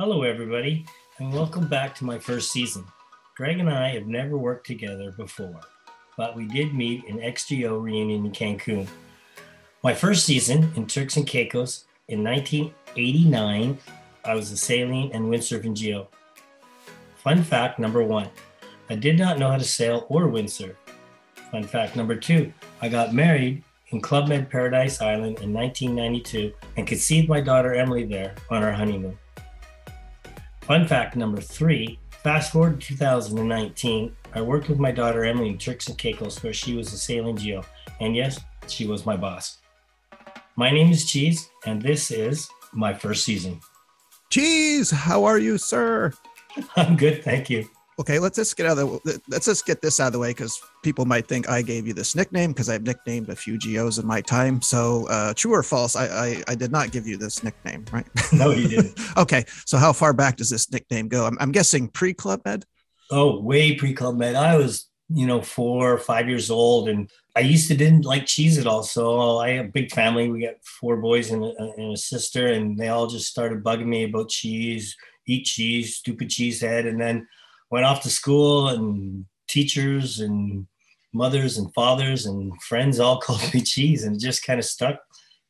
Hello, everybody, and welcome back to my first season. Greg and I have never worked together before, but we did meet in XGO reunion in Cancun. My first season in Turks and Caicos in 1989, I was a sailing and windsurfing GO. Fun fact number one I did not know how to sail or windsurf. Fun fact number two I got married in Club Med Paradise Island in 1992 and conceived my daughter Emily there on our honeymoon. Fun fact number three fast forward to 2019, I worked with my daughter Emily in Turks and Caicos where she was a sailing GO. And yes, she was my boss. My name is Cheese, and this is my first season. Cheese, how are you, sir? I'm good, thank you. Okay, let's just get out of the let's just get this out of the way because people might think I gave you this nickname because I've nicknamed a few GOs in my time. So, uh, true or false? I, I I did not give you this nickname, right? No, you didn't. okay, so how far back does this nickname go? I'm, I'm guessing pre Club Med. Oh, way pre Club Med. I was you know four or five years old, and I used to didn't like cheese at all. So I have a big family. We got four boys and a, and a sister, and they all just started bugging me about cheese. Eat cheese, stupid cheese head, and then went off to school and teachers and mothers and fathers and friends all called me cheese and it just kind of stuck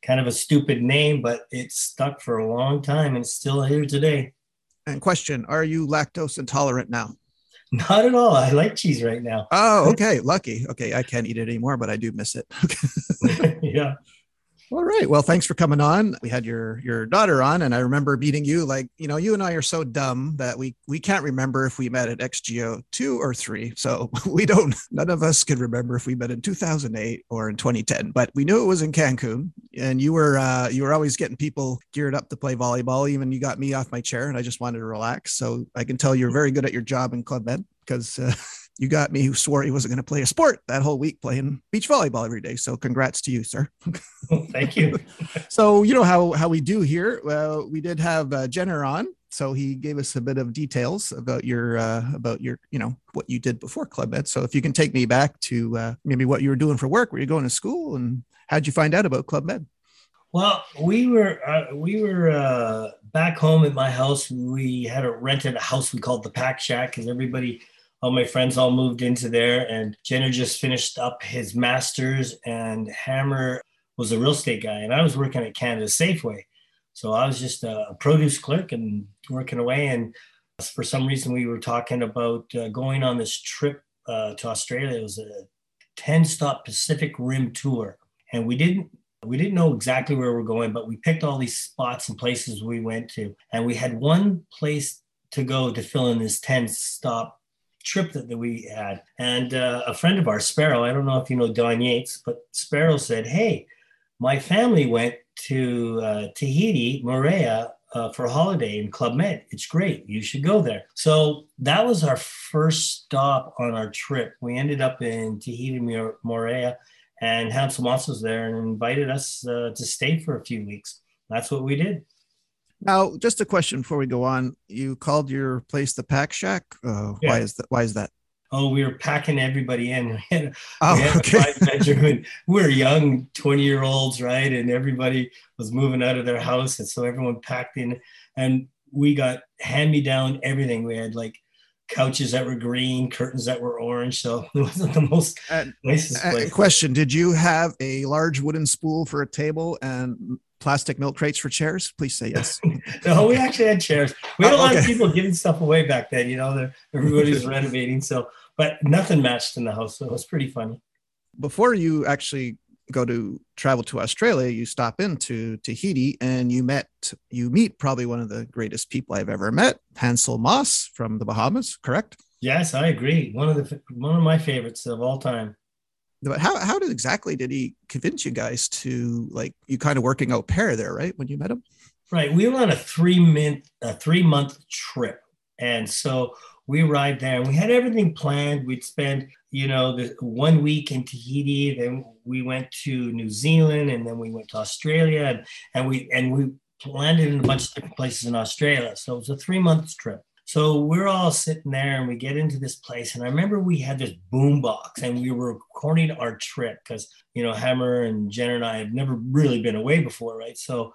kind of a stupid name but it stuck for a long time and it's still here today. And question are you lactose intolerant now? Not at all. I like cheese right now. Oh okay. Lucky. Okay i can't eat it anymore but i do miss it. Yeah all right. Well, thanks for coming on. We had your your daughter on, and I remember meeting you. Like, you know, you and I are so dumb that we we can't remember if we met at XGO two or three. So we don't. None of us can remember if we met in 2008 or in 2010. But we knew it was in Cancun, and you were uh, you were always getting people geared up to play volleyball. Even you got me off my chair, and I just wanted to relax. So I can tell you're very good at your job in Club Med because. Uh, you got me who swore he wasn't going to play a sport that whole week playing beach volleyball every day. So congrats to you, sir. Thank you. so you know how how we do here. Well, we did have uh, Jenner on, so he gave us a bit of details about your uh, about your you know what you did before Club Med. So if you can take me back to uh, maybe what you were doing for work, were you going to school, and how'd you find out about Club Med? Well, we were uh, we were uh, back home at my house. We had a rented a house we called the Pack Shack because everybody all my friends all moved into there and Jenner just finished up his master's and Hammer was a real estate guy and I was working at Canada Safeway. So I was just a produce clerk and working away. And for some reason, we were talking about uh, going on this trip uh, to Australia. It was a 10 stop Pacific Rim tour. And we didn't we didn't know exactly where we we're going, but we picked all these spots and places we went to. And we had one place to go to fill in this 10 stop trip that, that we had. And uh, a friend of ours, Sparrow, I don't know if you know Don Yates, but Sparrow said, Hey, my family went to uh, Tahiti, Moorea, uh, for a holiday in Club Med. It's great. You should go there. So that was our first stop on our trip. We ended up in Tahiti, Moorea, and Hansel Moss was there and invited us uh, to stay for a few weeks. That's what we did. Now, just a question before we go on. You called your place the Pack Shack. Uh, yeah. Why is that? Why is that? Oh, we were packing everybody in. We had, oh, we had okay. a five bedroom. And we were young, twenty year olds, right? And everybody was moving out of their house, and so everyone packed in. And we got hand me down everything. We had like couches that were green, curtains that were orange. So it wasn't the most uh, nicest place. Question: Did you have a large wooden spool for a table and plastic milk crates for chairs? Please say yes. no, we actually had chairs. We had oh, a lot okay. of people giving stuff away back then. You know, everybody was renovating. So, but nothing matched in the house. So it was pretty funny. Before you actually go to travel to Australia, you stop into Tahiti and you met you meet probably one of the greatest people I've ever met, Hansel Moss from the Bahamas. Correct? Yes, I agree. One of the one of my favorites of all time but how how did exactly did he convince you guys to like you kind of working out pair there, right? When you met him? Right. We were on a three month a three month trip. And so we arrived there and we had everything planned. We'd spend, you know, the one week in Tahiti, then we went to New Zealand and then we went to Australia and, and we and we landed in a bunch of different places in Australia. So it was a three month trip. So we're all sitting there and we get into this place. And I remember we had this boom box and we were recording our trip because, you know, Hammer and Jen and I have never really been away before, right? So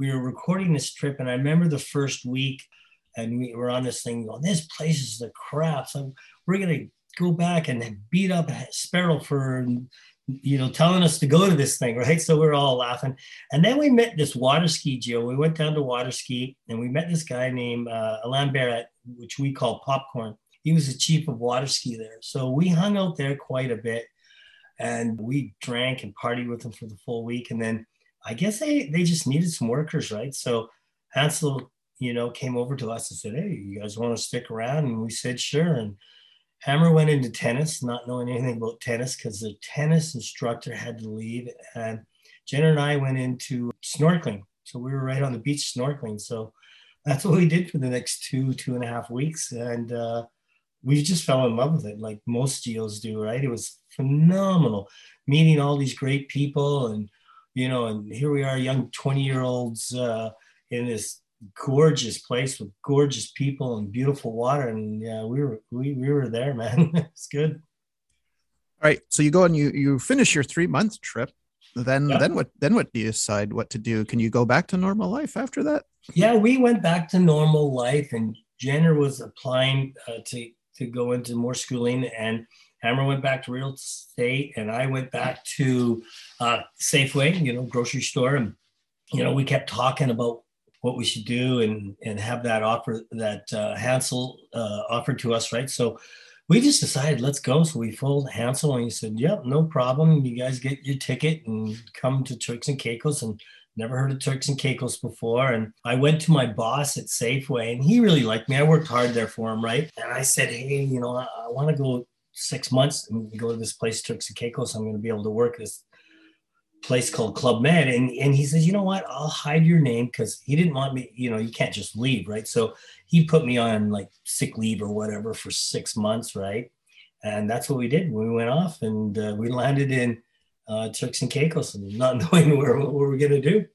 we were recording this trip. And I remember the first week, and we were on this thing going, this place is the crap. So we're gonna go back and beat up Sparrow for you know telling us to go to this thing, right? So we are all laughing. And then we met this water ski, Joe. We went down to water ski and we met this guy named uh, Alain Barrett, which we call Popcorn. He was the chief of water ski there. So we hung out there quite a bit and we drank and partied with them for the full week. And then I guess they they just needed some workers, right? So Hansel, you know, came over to us and said, "Hey, you guys want to stick around?" And we said, "Sure." And Hammer went into tennis, not knowing anything about tennis because the tennis instructor had to leave, and Jenner and I went into snorkeling. So we were right on the beach snorkeling. So that's what we did for the next two two and a half weeks, and uh, we just fell in love with it, like most GOs do. Right? It was phenomenal, meeting all these great people and you know, and here we are, young 20 year olds uh, in this gorgeous place with gorgeous people and beautiful water. And yeah, we were, we, we were there, man. it's good. All right. So you go and you, you finish your three month trip. Then, then what, then what do you decide what to do? Can you go back to normal life after that? Yeah, we went back to normal life and Jenner was applying uh, to, to go into more schooling and Hammer went back to real estate, and I went back to uh, Safeway, you know, grocery store, and you know, we kept talking about what we should do and and have that offer that uh, Hansel uh, offered to us, right? So we just decided let's go. So we phoned Hansel, and he said, "Yep, no problem. You guys get your ticket and come to Turks and Caicos." And never heard of Turks and Caicos before. And I went to my boss at Safeway, and he really liked me. I worked hard there for him, right? And I said, "Hey, you know, I, I want to go six months and go to this place, Turks and Caicos. I'm going to be able to work this place called Club Med. And, and he says, you know what? I'll hide your name because he didn't want me, you know, you can't just leave, right? So he put me on like sick leave or whatever for six months, right? And that's what we did. We went off and uh, we landed in uh, Turks and Caicos and not knowing where, what we were going to do.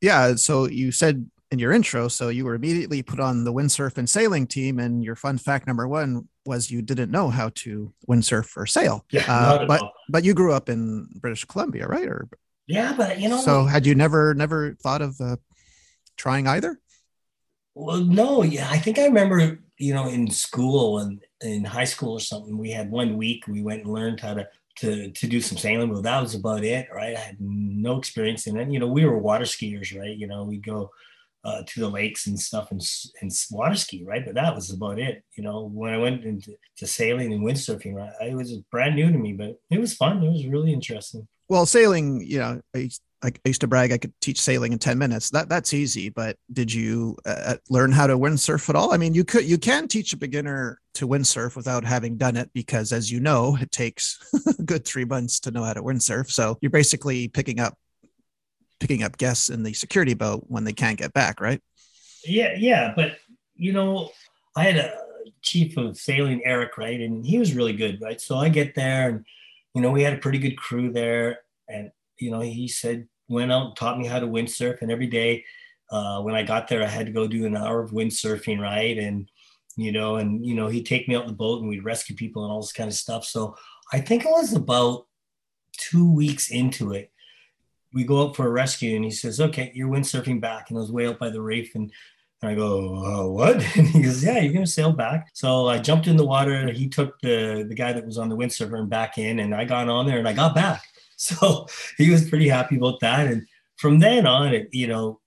Yeah. So you said in your intro, so you were immediately put on the windsurf and sailing team. And your fun fact number one was you didn't know how to windsurf or sail. Yeah, uh, but all. but you grew up in British Columbia, right? Or yeah, but you know. So had you never never thought of uh, trying either? Well, no. Yeah, I think I remember. You know, in school and in high school or something, we had one week we went and learned how to to to do some sailing. Well, that was about it, right? I had no experience in it. You know, we were water skiers, right? You know, we go uh, to the lakes and stuff and, and water ski, right? But that was about it. You know, when I went into to sailing and windsurfing, right, it was brand new to me, but it was fun. It was really interesting. Well, sailing, you know, I, I used to brag I could teach sailing in 10 minutes. That that's easy, but did you uh, uh, learn how to windsurf at all? I mean, you could you can teach a beginner to windsurf without having done it because as you know, it takes a good 3 months to know how to windsurf. So, you're basically picking up picking up guests in the security boat when they can't get back, right? Yeah, yeah. But you know, I had a chief of sailing, Eric, right, and he was really good, right. So I get there, and you know, we had a pretty good crew there, and you know, he said went out and taught me how to windsurf, and every day uh, when I got there, I had to go do an hour of windsurfing, right, and you know, and you know, he'd take me out in the boat and we'd rescue people and all this kind of stuff. So I think it was about two weeks into it we go out for a rescue and he says, okay, you're windsurfing back. And I was way out by the reef. And, and I go, uh, what? And he goes, yeah, you're going to sail back. So I jumped in the water. He took the, the guy that was on the windsurfer and back in and I got on there and I got back. So he was pretty happy about that. And from then on, it, you know,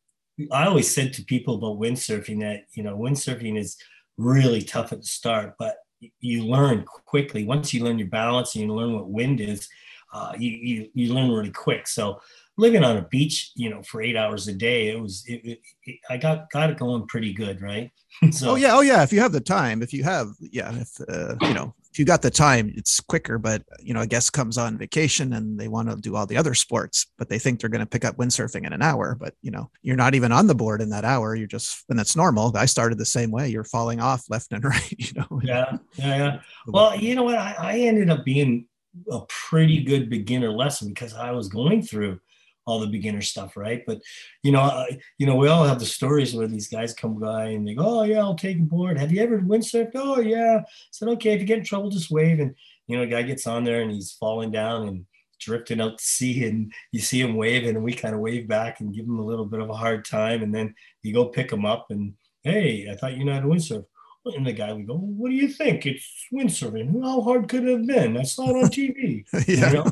I always said to people about windsurfing that, you know, windsurfing is really tough at the start, but you learn quickly. Once you learn your balance and you learn what wind is, uh, you, you, you learn really quick. So living on a beach, you know, for eight hours a day, it was, it, it, it, I got, got it going pretty good. Right. so, oh yeah. Oh yeah. If you have the time, if you have, yeah, if, uh, you know, if you got the time, it's quicker, but you know, a guest comes on vacation and they want to do all the other sports, but they think they're going to pick up windsurfing in an hour, but you know, you're not even on the board in that hour. You're just, and that's normal. I started the same way. You're falling off left and right, you know? Yeah. Yeah. Yeah. Well, you know what? I, I ended up being a pretty good beginner lesson because I was going through all the beginner stuff, right? But you know, uh, you know, we all have the stories where these guys come by and they go, "Oh yeah, I'll take a board." Have you ever windsurfed? Oh yeah. I said, "Okay, if you get in trouble, just wave." And you know, a guy gets on there and he's falling down and drifting out to sea, and you see him waving, and we kind of wave back and give him a little bit of a hard time, and then you go pick him up and Hey, I thought you know how to windsurf. And the guy would go, What do you think? It's windsurfing. How hard could it have been? I saw it on TV. yeah.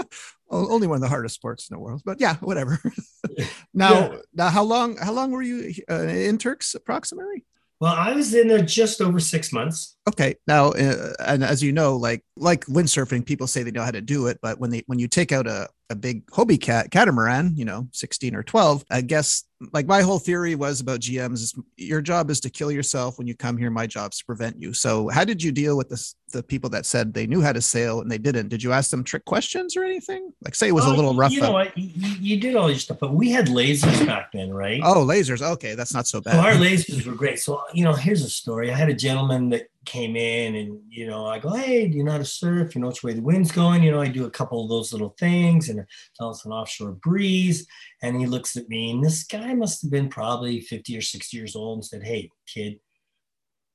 Only one of the hardest sports in the world, but yeah, whatever. now, yeah. now, how long? How long were you uh, in Turks approximately? Well, I was in there just over six months. Okay. Now, uh, and as you know, like like windsurfing, people say they know how to do it, but when they when you take out a a big Hobie cat catamaran, you know, 16 or 12, I guess like my whole theory was about GMs is your job is to kill yourself when you come here. My job's to prevent you. So how did you deal with this, the people that said they knew how to sail and they didn't? Did you ask them trick questions or anything? Like say it was a little rough. You know what? You, you, did all your stuff, but we had lasers back then, right? Oh, lasers. Okay. That's not so bad. So our lasers were great. So, you know, here's a story. I had a gentleman that came in and you know i go hey do you know how to surf you know which way the wind's going you know i do a couple of those little things and tell us an offshore breeze and he looks at me and this guy must have been probably 50 or 60 years old and said hey kid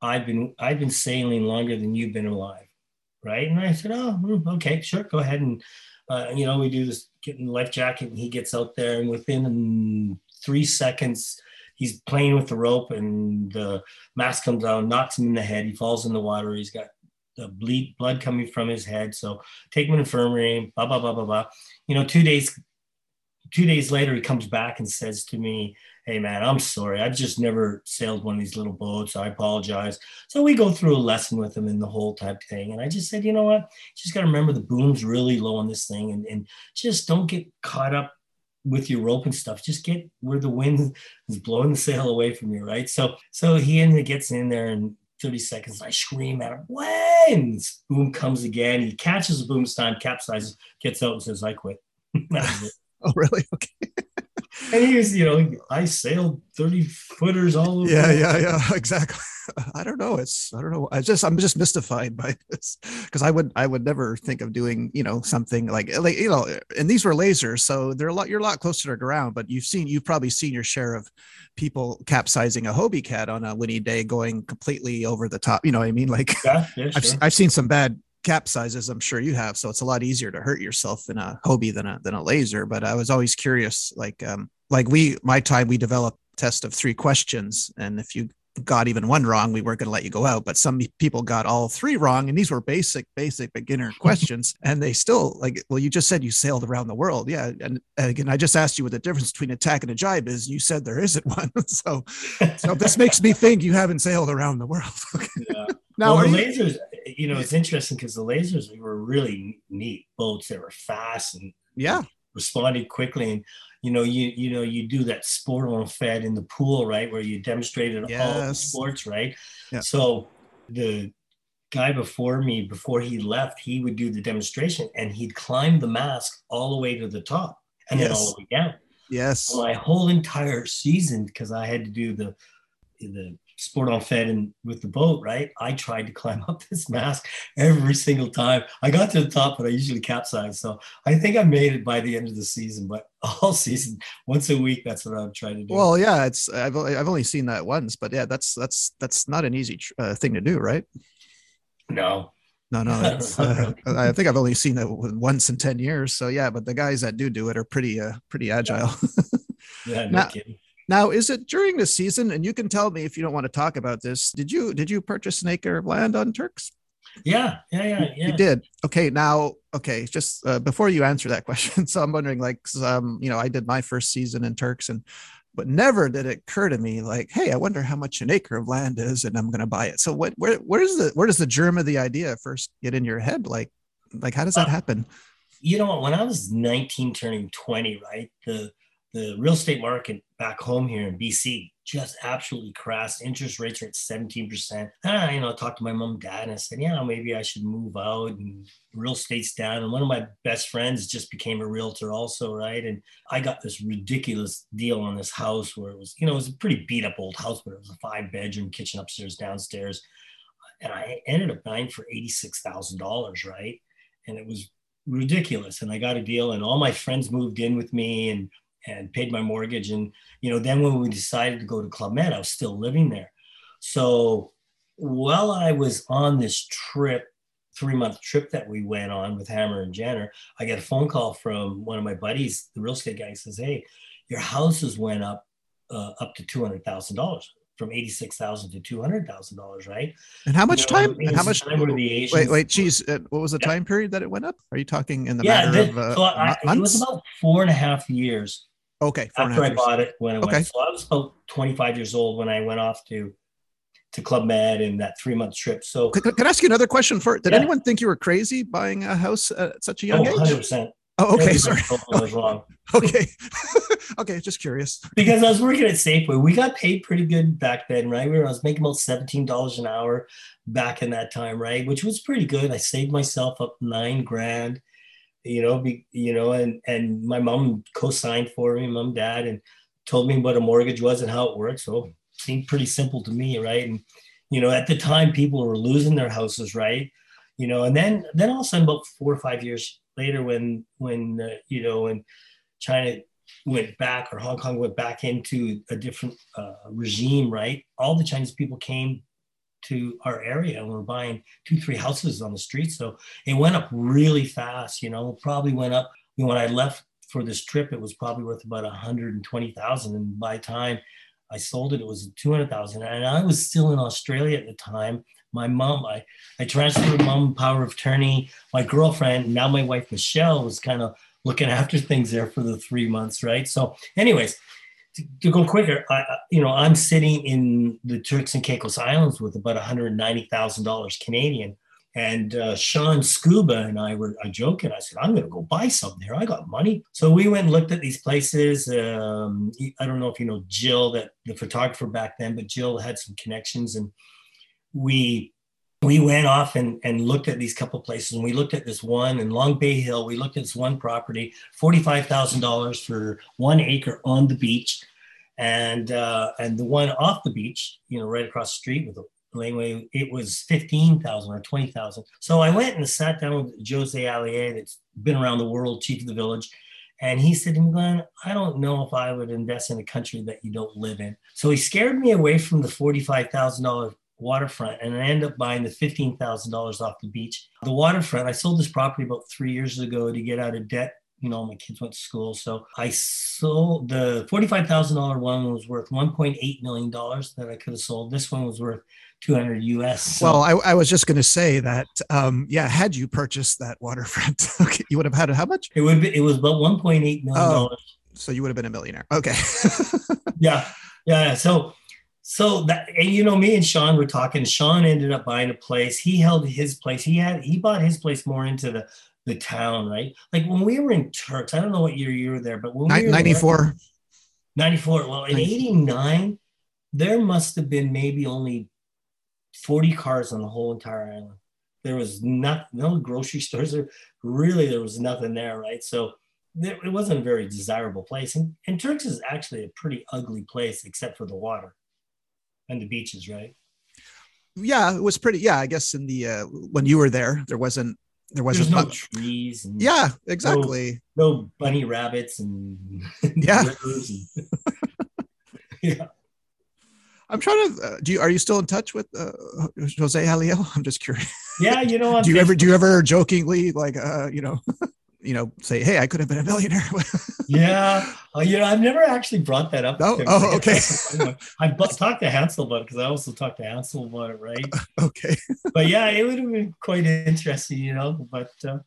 i've been i've been sailing longer than you've been alive right and i said oh hmm, okay sure go ahead and uh, you know we do this getting the life jacket and he gets out there and within three seconds he's playing with the rope and the mask comes out, knocks him in the head. He falls in the water. He's got the bleed blood coming from his head. So take him to infirmary, blah, blah, blah, blah, blah. You know, two days, two days later, he comes back and says to me, Hey man, I'm sorry. I've just never sailed one of these little boats. I apologize. So we go through a lesson with him in the whole type thing. And I just said, you know what? Just got to remember the boom's really low on this thing and, and just don't get caught up with your rope and stuff, just get where the wind is blowing the sail away from you, right? So so he and he gets in there and 30 seconds. I scream at him, when boom comes again. He catches the boom time, capsizes, gets out and says, I quit. oh, really? Okay and he was, you know, I sailed 30 footers all over. Yeah, yeah, yeah, exactly. I don't know. It's I don't know. I just I'm just mystified by this because I would I would never think of doing you know something like like you know and these were lasers so they're a lot you're a lot closer to the ground but you've seen you've probably seen your share of people capsizing a Hobie cat on a windy day going completely over the top you know what I mean like yeah, yeah, I've, I've seen some bad capsizes i'm sure you have so it's a lot easier to hurt yourself in a hobie than a than a laser but i was always curious like um like we my time we developed test of three questions and if you got even one wrong we weren't going to let you go out but some people got all three wrong and these were basic basic beginner questions and they still like well you just said you sailed around the world yeah and, and again i just asked you what the difference between a tack and a jibe is you said there isn't one so so this makes me think you haven't sailed around the world yeah. now well, the lasers you know, it's interesting because the lasers were really neat boats. They were fast and yeah, responded quickly. And you know, you you know, you do that sport en fête in the pool, right, where you demonstrated yes. all the sports, right? Yeah. So the guy before me, before he left, he would do the demonstration and he'd climb the mask all the way to the top and yes. then all the way down. Yes. So my whole entire season, because I had to do the the sport en fête and with the boat, right? I tried to climb up this mast every single time. I got to the top, but I usually capsized. So I think I made it by the end of the season, but all season, once a week, that's what I'm trying to do. Well, yeah, it's I've I've only seen that once, but yeah, that's that's that's not an easy uh, thing to do, right? No. No, no, uh, I think I've only seen it once in ten years. So yeah, but the guys that do do it are pretty, uh, pretty agile. yeah, no now, kidding. Now, is it during the season? And you can tell me if you don't want to talk about this. Did you did you purchase an acre of land on Turks? Yeah, yeah, yeah, yeah. You did. Okay, now, okay, just uh, before you answer that question, so I'm wondering, like, um, you know, I did my first season in Turks, and but never did it occur to me, like, hey, I wonder how much an acre of land is, and I'm going to buy it. So, what, where, where's the, where does the germ of the idea first get in your head? Like, like, how does that uh, happen? You know, when I was 19, turning 20, right, the the real estate market back home here in BC just absolutely crass. Interest rates are at 17%. And I, you know, talked to my mom and dad and I said, yeah, maybe I should move out and real estate's down. And one of my best friends just became a realtor also, right? And I got this ridiculous deal on this house where it was, you know, it was a pretty beat up old house, but it was a five bedroom kitchen upstairs, downstairs. And I ended up buying for $86,000, right? And it was ridiculous. And I got a deal and all my friends moved in with me and and paid my mortgage. And, you know, then when we decided to go to Club Med, I was still living there. So while I was on this trip, three month trip that we went on with Hammer and Jenner, I get a phone call from one of my buddies, the real estate guy. He says, Hey, your houses went up uh, up to $200,000 from eighty six thousand to two hundred thousand dollars, right? And how much You know, time? And how much? time were the Asians- Wait, wait, geez. uh, What was the Yeah. time period that it went up? Are you talking in the Yeah, matter the- of uh, so I, mo- it was about four and a half years okay, four and a after I bought it when I Okay. went. So I was about 25 years old when I went off to to Club Med and that three month trip. So Can, can I ask you another question? For did Yeah. anyone think you were crazy buying a house at such a oh, young age? 100%. Oh, okay, sorry. I was wrong. Okay, okay, just curious. Because I was working at Safeway. We got paid pretty good back then, right? We were, I was making about $17 an hour back in that time, right? Which was pretty good. I saved myself up nine grand, you know, be, you know, and and my mom co-signed for me, mom, dad, and told me what a mortgage was and how it worked. So seemed pretty simple to me, right? And you know, at the time, people were losing their houses, right? You know, and then then all of a sudden, about four or five years later, when when uh, you know, when China went back or Hong Kong went back into a different uh, regime, right? All the Chinese people came to our area and we're buying two, three houses on the street. So it went up really fast, you know, probably went up. You know, when I left for this trip, it was probably worth about 120,000. And by the time I sold it, it was 200,000. And I was still in Australia at the time. My mom, I, I transferred mom power of attorney. My girlfriend, now my wife, Michelle, was kind of looking after things there for the three months, right? So, anyways, to, go quicker, I, I- you know, I'm sitting in the Turks and Caicos Islands with about $190,000 Canadian. And uh, Sean Scuba and I were I joking. I said, I'm going to go buy something there. I got money. So we went and looked at these places. Um, I don't know if you know Jill, that the photographer back then, but Jill had some connections. And we we went off and, and looked at these couple places and we looked at this one in Long Bay Hill. We looked at this one property, $45,000 for one acre on the beach. And uh, and the one off the beach, you know, right across the street with the laneway, it was 15,000 or 20,000. So I went and sat down with Jose Allier, that's been around the world, chief of the village. And he said to me, Glenn, I don't know if I would invest in a country that you don't live in. So he scared me away from the $45,000 waterfront and I ended up buying the $15,000 off the beach. The waterfront, I sold this property about three years ago to get out of debt. You know, my kids went to school. So I sold the $45,000 one was worth $1.8 million that I could have sold. This one was worth 200 US. So- Well, I, I was just going to say that, um, yeah, had you purchased that waterfront, okay, you would have had how much? it would be, it was about 1.8 million dollars. So you would have been a millionaire. Okay. yeah yeah so so that and you know me and sean were talking sean ended up buying a place. He held his place. He had he bought his place more into the the town right? Like when we were in turks i don't know what year you were there but when we Ni- were 94. 94 well in 89 there must have been maybe only 40 cars on the whole entire island. There was not no grocery stores there really there was nothing there right? So there, it wasn't a very desirable place. And, and turks is actually a pretty ugly place except for the water and the beaches right Yeah, it was pretty. Yeah, I guess in the, uh, when you were there, there wasn't, there wasn't no much. trees and Yeah, exactly. no bunny rabbits and Yeah. and, yeah I'm trying to, uh, do you, are you still in touch with uh, Jose Aliel? I'm just curious. yeah you know do you ever, do you ever jokingly like, uh, you know, you know, say, Hey, I could have been a millionaire. Yeah, uh, you know, I've never actually brought that up. No? Oh, okay. I talked to Hansel about it because I also talked to Hansel about it, right? okay. But yeah, it would have been quite interesting, you know. But uh,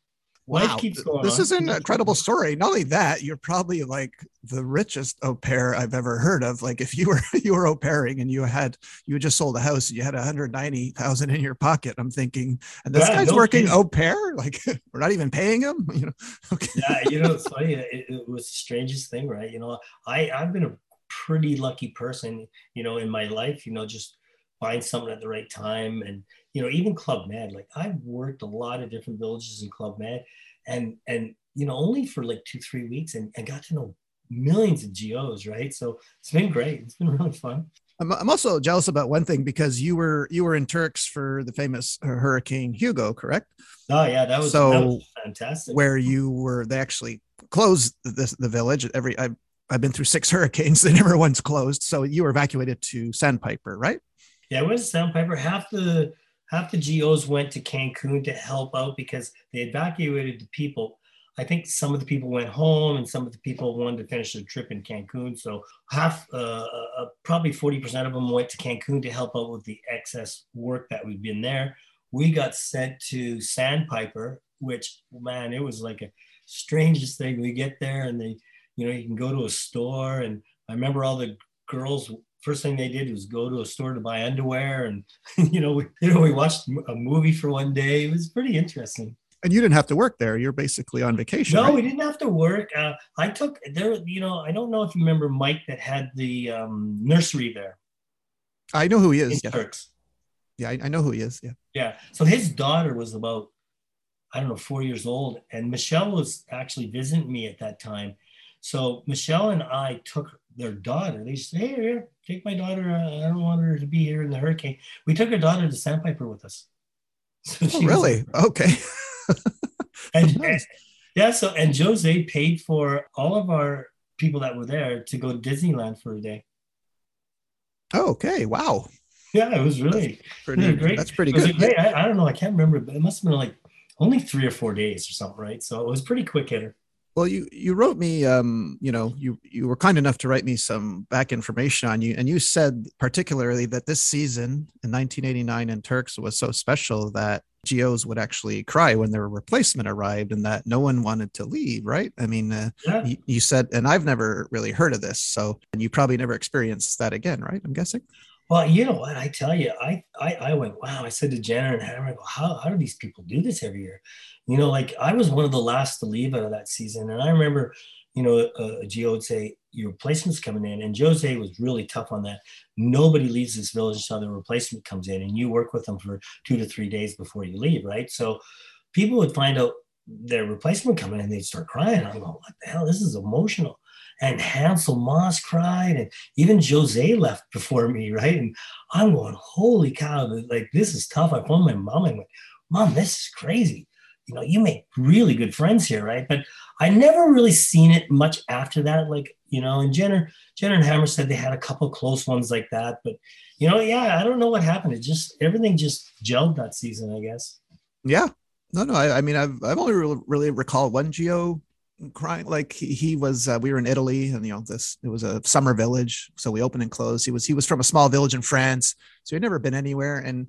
life Wow. keeps going. This on. is an incredible story. Not only that, you're probably like the richest au pair I've ever heard of. Like if you were you were au pairing and you had you had just sold a house and you had 190,000 in your pocket, I'm thinking, and this Yeah, guy's no working kidding. au pair? Like we're not even paying him, you know. Okay. yeah, you know, it's funny. It, it was the strangest thing, right? You know, I I've been a pretty lucky person, you know, in my life. You know, just find someone at the right time, and you know, even Club Med. Like I've worked a lot of different villages in Club Med, and and you know, only for like two three weeks, and, and got to know millions of GOs, right? So it's been great. It's been really fun. I'm, I'm also jealous about one thing because you were you were in Turks for the famous Hurricane Hugo, correct? Oh yeah, that was that So, was fantastic. Where you were they actually closed the, the village every I've, I've been through six hurricanes, they never once closed. So you were evacuated to Sandpiper, right? Yeah, it was Sandpiper. Half the half the GOs went to Cancun to help out because they evacuated the people. I think some of the people went home and some of the people wanted to finish their trip in Cancun. So half, uh, uh, probably 40% of them went to Cancun to help out with the excess work that we'd been there. We got sent to Sandpiper, which man, it was like a strangest thing. We get there and they, you know, you can go to a store and I remember all the girls first thing they did was go to a store to buy underwear and you know we, you know we watched a movie for one day. It was pretty interesting. And you didn't have to work there. You're basically on vacation no right? we didn't have to work. Uh, i took there you know i don't know if you remember mike that had the um, nursery there. I know who he is yeah. Turks. yeah I, I know who he is yeah. Yeah so his daughter was about i don't know four years old and michelle was actually visiting me at that time. So michelle and i took their daughter. They said, "Hey, here, take my daughter. I don't want her to be here in the hurricane." We took our daughter to Sandpiper with us. So oh, really? Was, okay. and, nice. yeah, so and Jose paid for all of our people that were there to go to Disneyland for a day. Oh, okay. Wow. Yeah, it was really that's pretty great. That's pretty good. Great. I, I, don't know. I can't remember, but it must have been like only three or four days or something, right? So it was pretty quick hitter. Well, you you wrote me, um, you know, you you were kind enough to write me some back information on you, and you said particularly that this season in 1989 in Turks was so special that GOs would actually cry when their replacement arrived, and that no one wanted to leave. Right? I mean, uh, yeah. you, you said, and I've never really heard of this, so and you probably never experienced that again, right? I'm guessing. Well, you know what? I tell you, I I, I went, wow. I said to Jenner and Hammer, how, how do these people do this every year? You know, like I was one of the last to leave out of that season. And I remember, you know, uh, Gio would say, your replacement's coming in. And Jose was really tough on that. Nobody leaves this village until the replacement comes in and you work with them for two to three days before you leave, right? So people would find out their replacement coming in and they'd start crying. I'm like, what the hell? This is emotional and Hansel Moss cried, and even Jose left before me, right? And I'm going, holy cow, like this is tough. I phoned my mom and went, Mom, this is crazy. You know, you make really good friends here, right? But I never really seen it much after that. Like, you know, and Jenner, Jenner and Hammer said they had a couple close ones like that. But, you know, yeah, I don't know what happened. It just, everything just gelled that season, I guess. Yeah. No, no. I, I mean, I've, I've only really, really recalled one Geo crying like he, was uh, we were in italy and you know this it was a summer village so we opened and closed. He was he was from a small village in france so he'd never been anywhere. And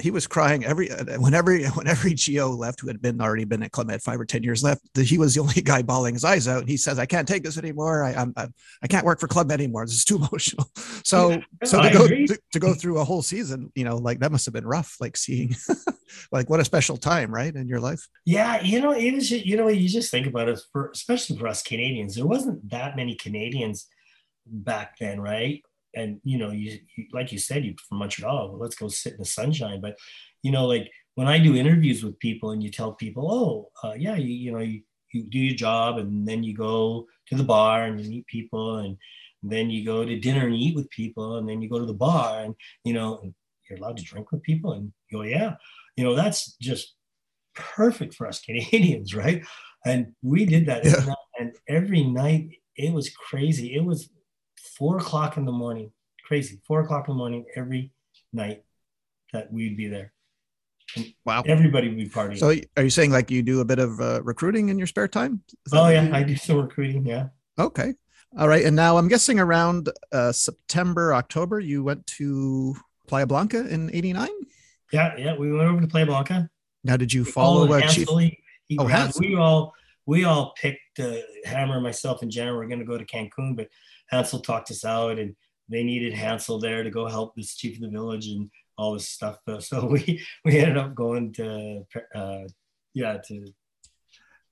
he was crying every whenever whenever Geo left, who had been already been at Club Med five or ten years left. He was the only guy bawling his eyes out. And he says, "I can't take this anymore. I I'm, I can't work for Club anymore. This is too emotional." So yeah, so to go to, to, go through a whole season, you know, like that must have been rough. Like seeing, like what a special time, right, in your life. Yeah, you know, it was you know you just think about it for especially for us Canadians. There wasn't that many Canadians back then, right? And you know, you, you like you said, you from Montreal, let's go sit in the sunshine. But you know, like when I do interviews with people and you tell people, oh, uh, yeah, you, you know, you, you do your job and then you go to the bar and you meet people and then you go to dinner and eat with people and then you go to the bar and you know you're allowed to drink with people and you go yeah you know that's just perfect for us canadians right and we did that yeah. and every night it was crazy it was four o'clock in the morning, crazy, four o'clock in the morning every night that we'd be there. And wow. Everybody would be partying. So are you saying like you do a bit of uh, recruiting in your spare time? Oh yeah, I do some recruiting. Yeah. Okay. All right. And now I'm guessing around uh, September, October, you went to Playa Blanca in 89? Yeah. Yeah. We went over to Playa Blanca. Now, did you follow uh, Chief? He, he oh, we all, we all picked uh, Hammer, myself and Jenner were going to go to Cancun, but Hansel talked us out, and they needed Hansel there to go help this chief of the village and all this stuff. So we we ended up going to uh, yeah to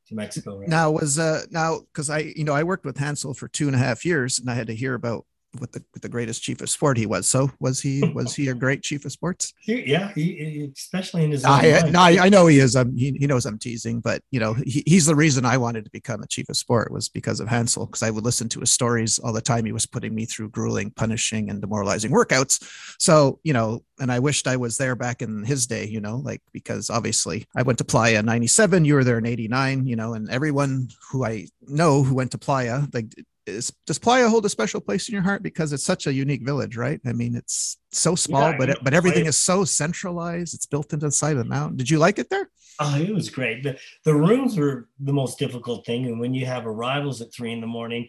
to Mexico. Right? Now was uh now because I you know I worked with Hansel for two and a half years, and I had to hear about what the what the greatest chief of sport he was. So was he was he a great chief of sports? He, yeah, he, especially in his. I, no, I, I, know he is. Um, he, he knows I'm teasing, but you know he, he's the reason I wanted to become a chief of sport was because of Hansel because I would listen to his stories all the time. He was putting me through grueling, punishing, and demoralizing workouts. So you know, and I wished I was there back in his day. You know, like because obviously I went to Playa '97. You were there in '89. You know, and everyone who I know who went to Playa like is, does Playa hold a special place in your heart because it's such a unique village, right? I mean, it's so small, yeah, but but everything is so centralized. It's built into the side of the mountain. Did you like it there? Oh, it was great. The, the rooms were the most difficult thing. And when you have arrivals at three in the morning,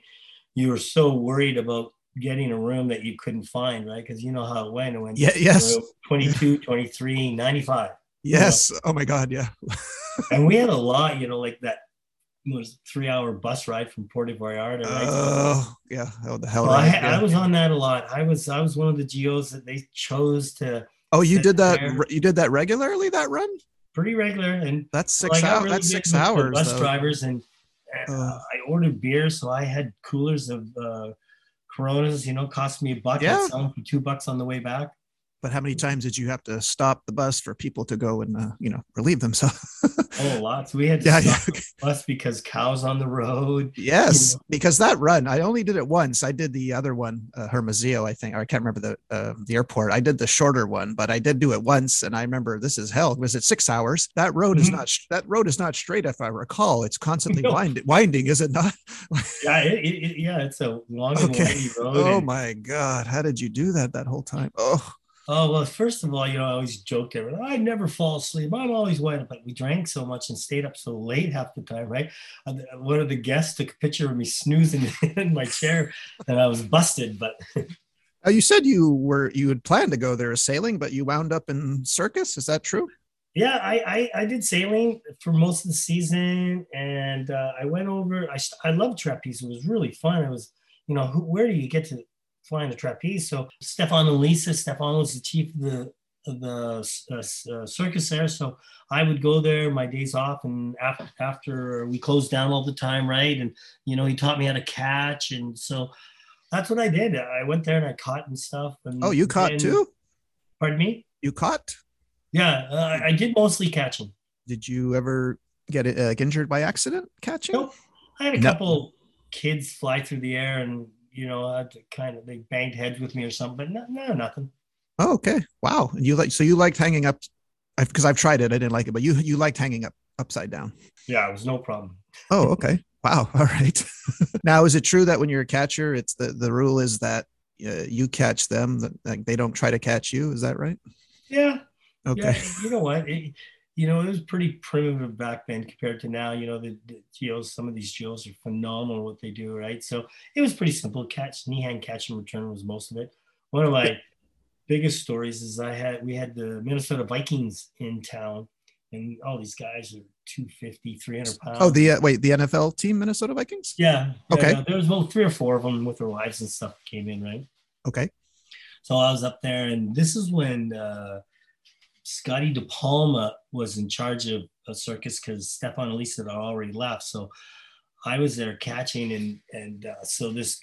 you were so worried about getting a room that you couldn't find, right? Because you know how it went. It went yeah, yes. 22, 23, 95. Yes. You know? Oh my God. Yeah. and we had a lot, you know, like that was three hour bus ride from Puerto Vallarta. Right? Oh yeah. How the hell? Well, I, yeah. I was on that a lot. I was, I was one of the GOs that they chose to. Oh, you did that. There. You did that regularly, that run? Pretty regular. And that's six well, hours. Really that's six hours. Bus though. drivers and uh, uh, I ordered beer, so I had coolers of uh, Coronas. You know, cost me a buck. Yeah. for two bucks on the way back but how many times did you have to stop the bus for people to go and uh, you know relieve themselves? Oh lots. We had to yeah, stop yeah. the bus because cows on the road yes you know. because that run i only did it once. I did the other one uh, hermosillo i think. I can't remember the uh, the airport. I did the shorter one but i did do it once and i remember this is hell was it six hours? That road mm-hmm. is not that road is not straight if i recall. It's constantly no. wind, winding is it not? Yeah it, it, yeah it's a long okay. road oh and- my god. How did you do that that whole time? Oh Oh well, first of all, you know, I always joke there. I never fall asleep. I'm always wide up. But we drank so much and stayed up so late half the time, right? One of the guests took a picture of me snoozing in my chair, and I was busted. But uh, you said you were you had planned to go there sailing, but you wound up in circus. Is that true? Yeah, I I, I did sailing for most of the season, and uh, I went over. I I loved trapeze. It was really fun. It was you know who, where do you get to flying the trapeze. So Stefan and Lisa, Stefan was the chief of the of the uh, uh, circus there. So I would go there my days off, and after after we closed down all the time, right? And you know, he taught me how to catch, and so that's what I did. I went there and I caught and stuff. And oh, you caught too? Pardon me? You caught? Yeah, uh, I did mostly catching. Did you ever get uh, injured by accident catching? Nope. I had a no. couple kids fly through the air and you know, I kind of they banged heads with me or something, but no, no nothing. Oh, okay. Wow. And you like so you liked hanging up because I've tried it. I didn't like it, but you you liked hanging up upside down. Yeah, it was no problem. Oh, okay. Wow. All right. now, is it true that when you're a catcher, it's the the rule is that uh, you catch them, that like, they don't try to catch you? Is that right? Yeah. Okay. Yeah, you know what? It, you know, it was pretty primitive back then compared to now. You know, the, the GOs, some of these GOs are phenomenal what they do, right? So it was pretty simple. Catch, knee hand catch and return was most of it. One of my biggest stories is I had we had the Minnesota Vikings in town, and all these guys are 250, 300 pounds. Oh, the uh, wait, the NFL team, Minnesota Vikings? Yeah. Okay. Yeah, there was about three or four of them with their wives and stuff came in, right? Okay. So I was up there, and this is when uh, Scotty DePalma was in charge of a circus because Stefan and Lisa had already left. So I was there catching, and and uh, so this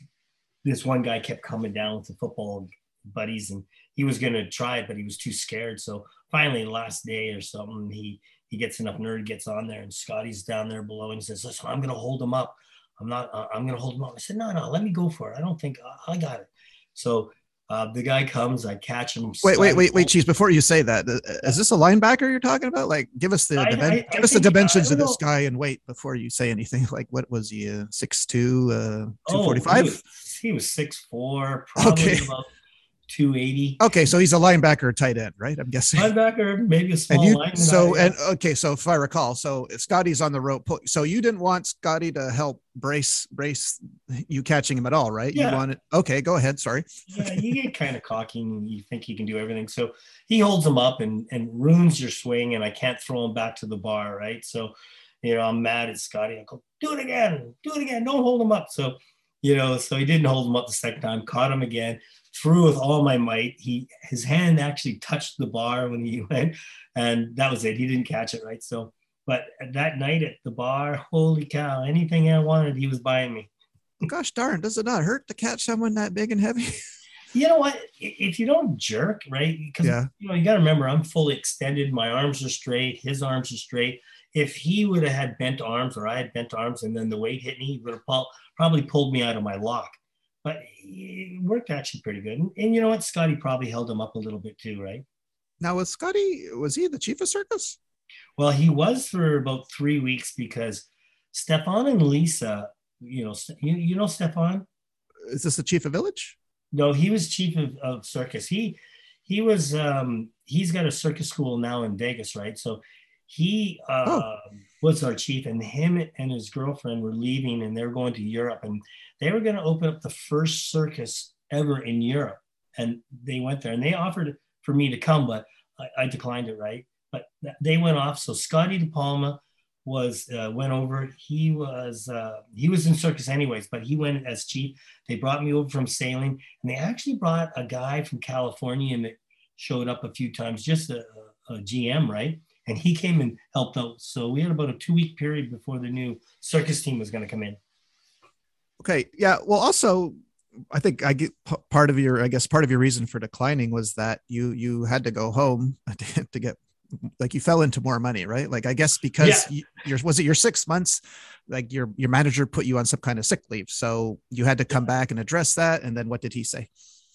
this one guy kept coming down with the football buddies, and he was going to try it, but he was too scared. So finally, last day or something, he he gets enough nerd, gets on there, and Scotty's down there below, and he says, "Listen, I'm going to hold him up. I'm not. Uh, I'm going to hold him up." I said, "No, no, let me go for it. I don't think I got it." So uh, the guy comes, I catch him. Wait, wait, wait, wait, Cheese. Before you say that, uh, this a linebacker you're talking about? Like, give us the I, dimen- I, give us the dimensions of this guy and wait before you say anything. Like, what was he? Uh, six uh, two forty five. Oh, he was six four, probably okay. about 280. Okay, so he's a linebacker tight end, right? I'm guessing. Linebacker, maybe a small and you, lineman. So and okay, so if I recall, so Scotty's on the rope. So you didn't want Scotty to help brace brace you catching him at all, right? Yeah. You wanted okay, go ahead. Sorry. yeah, you get kind of cocky and you think you can do everything. So he holds him up and and ruins your swing, and I can't throw him back to the bar, right? So you know, I'm mad at Scotty. I go, do it again, do it again, don't hold him up. So you know, so he didn't hold him up the second time, caught him again threw with all my might. He his hand actually touched the bar when he went, and that was it. He didn't catch it right. So, but that night at the bar, holy cow! Anything I wanted, he was buying me. Gosh darn, does it not hurt to catch someone that big and heavy? You know what? If you don't jerk, right? Because yeah. you know you got to remember, I'm fully extended. My arms are straight. His arms are straight. If he would have had bent arms, or I had bent arms, and then the weight hit me, he would have probably pulled me out of my lock but it worked actually pretty good. And, and, you know what? Scotty probably held him up a little bit too, right? Now, was Scotty, was he the chief of circus? Well, he was for about three weeks because Stefan and Lisa, you know, you, you know Stefan? Is this the chief of village? No, he was chief of, of circus. He he was um he's got a circus school now in Vegas, right? So He uh, oh. Was our chief, and him and his girlfriend were leaving, and they were going to Europe, and they were going to open up the first circus ever in Europe. And they went there, and they offered for me to come, but I, I declined it. Right, but they went off. So Scotty DePalma was uh, went over. He was uh, he was in circus anyways, but he went as chief. They brought me over from sailing, and they actually brought a guy from California and that showed up a few times, just a, a GM, right? And he came and helped out. So we had about a two week period before the new circus team was going to come in. Okay, yeah. Well, also, I think I get part of your, I guess, part of your reason for declining was that you you had to go home to get like you fell into more money, right? Like I guess because yeah. you, was it your six months, like your your manager put you on some kind of sick leave, so you had to come back and address that. And then what did he say?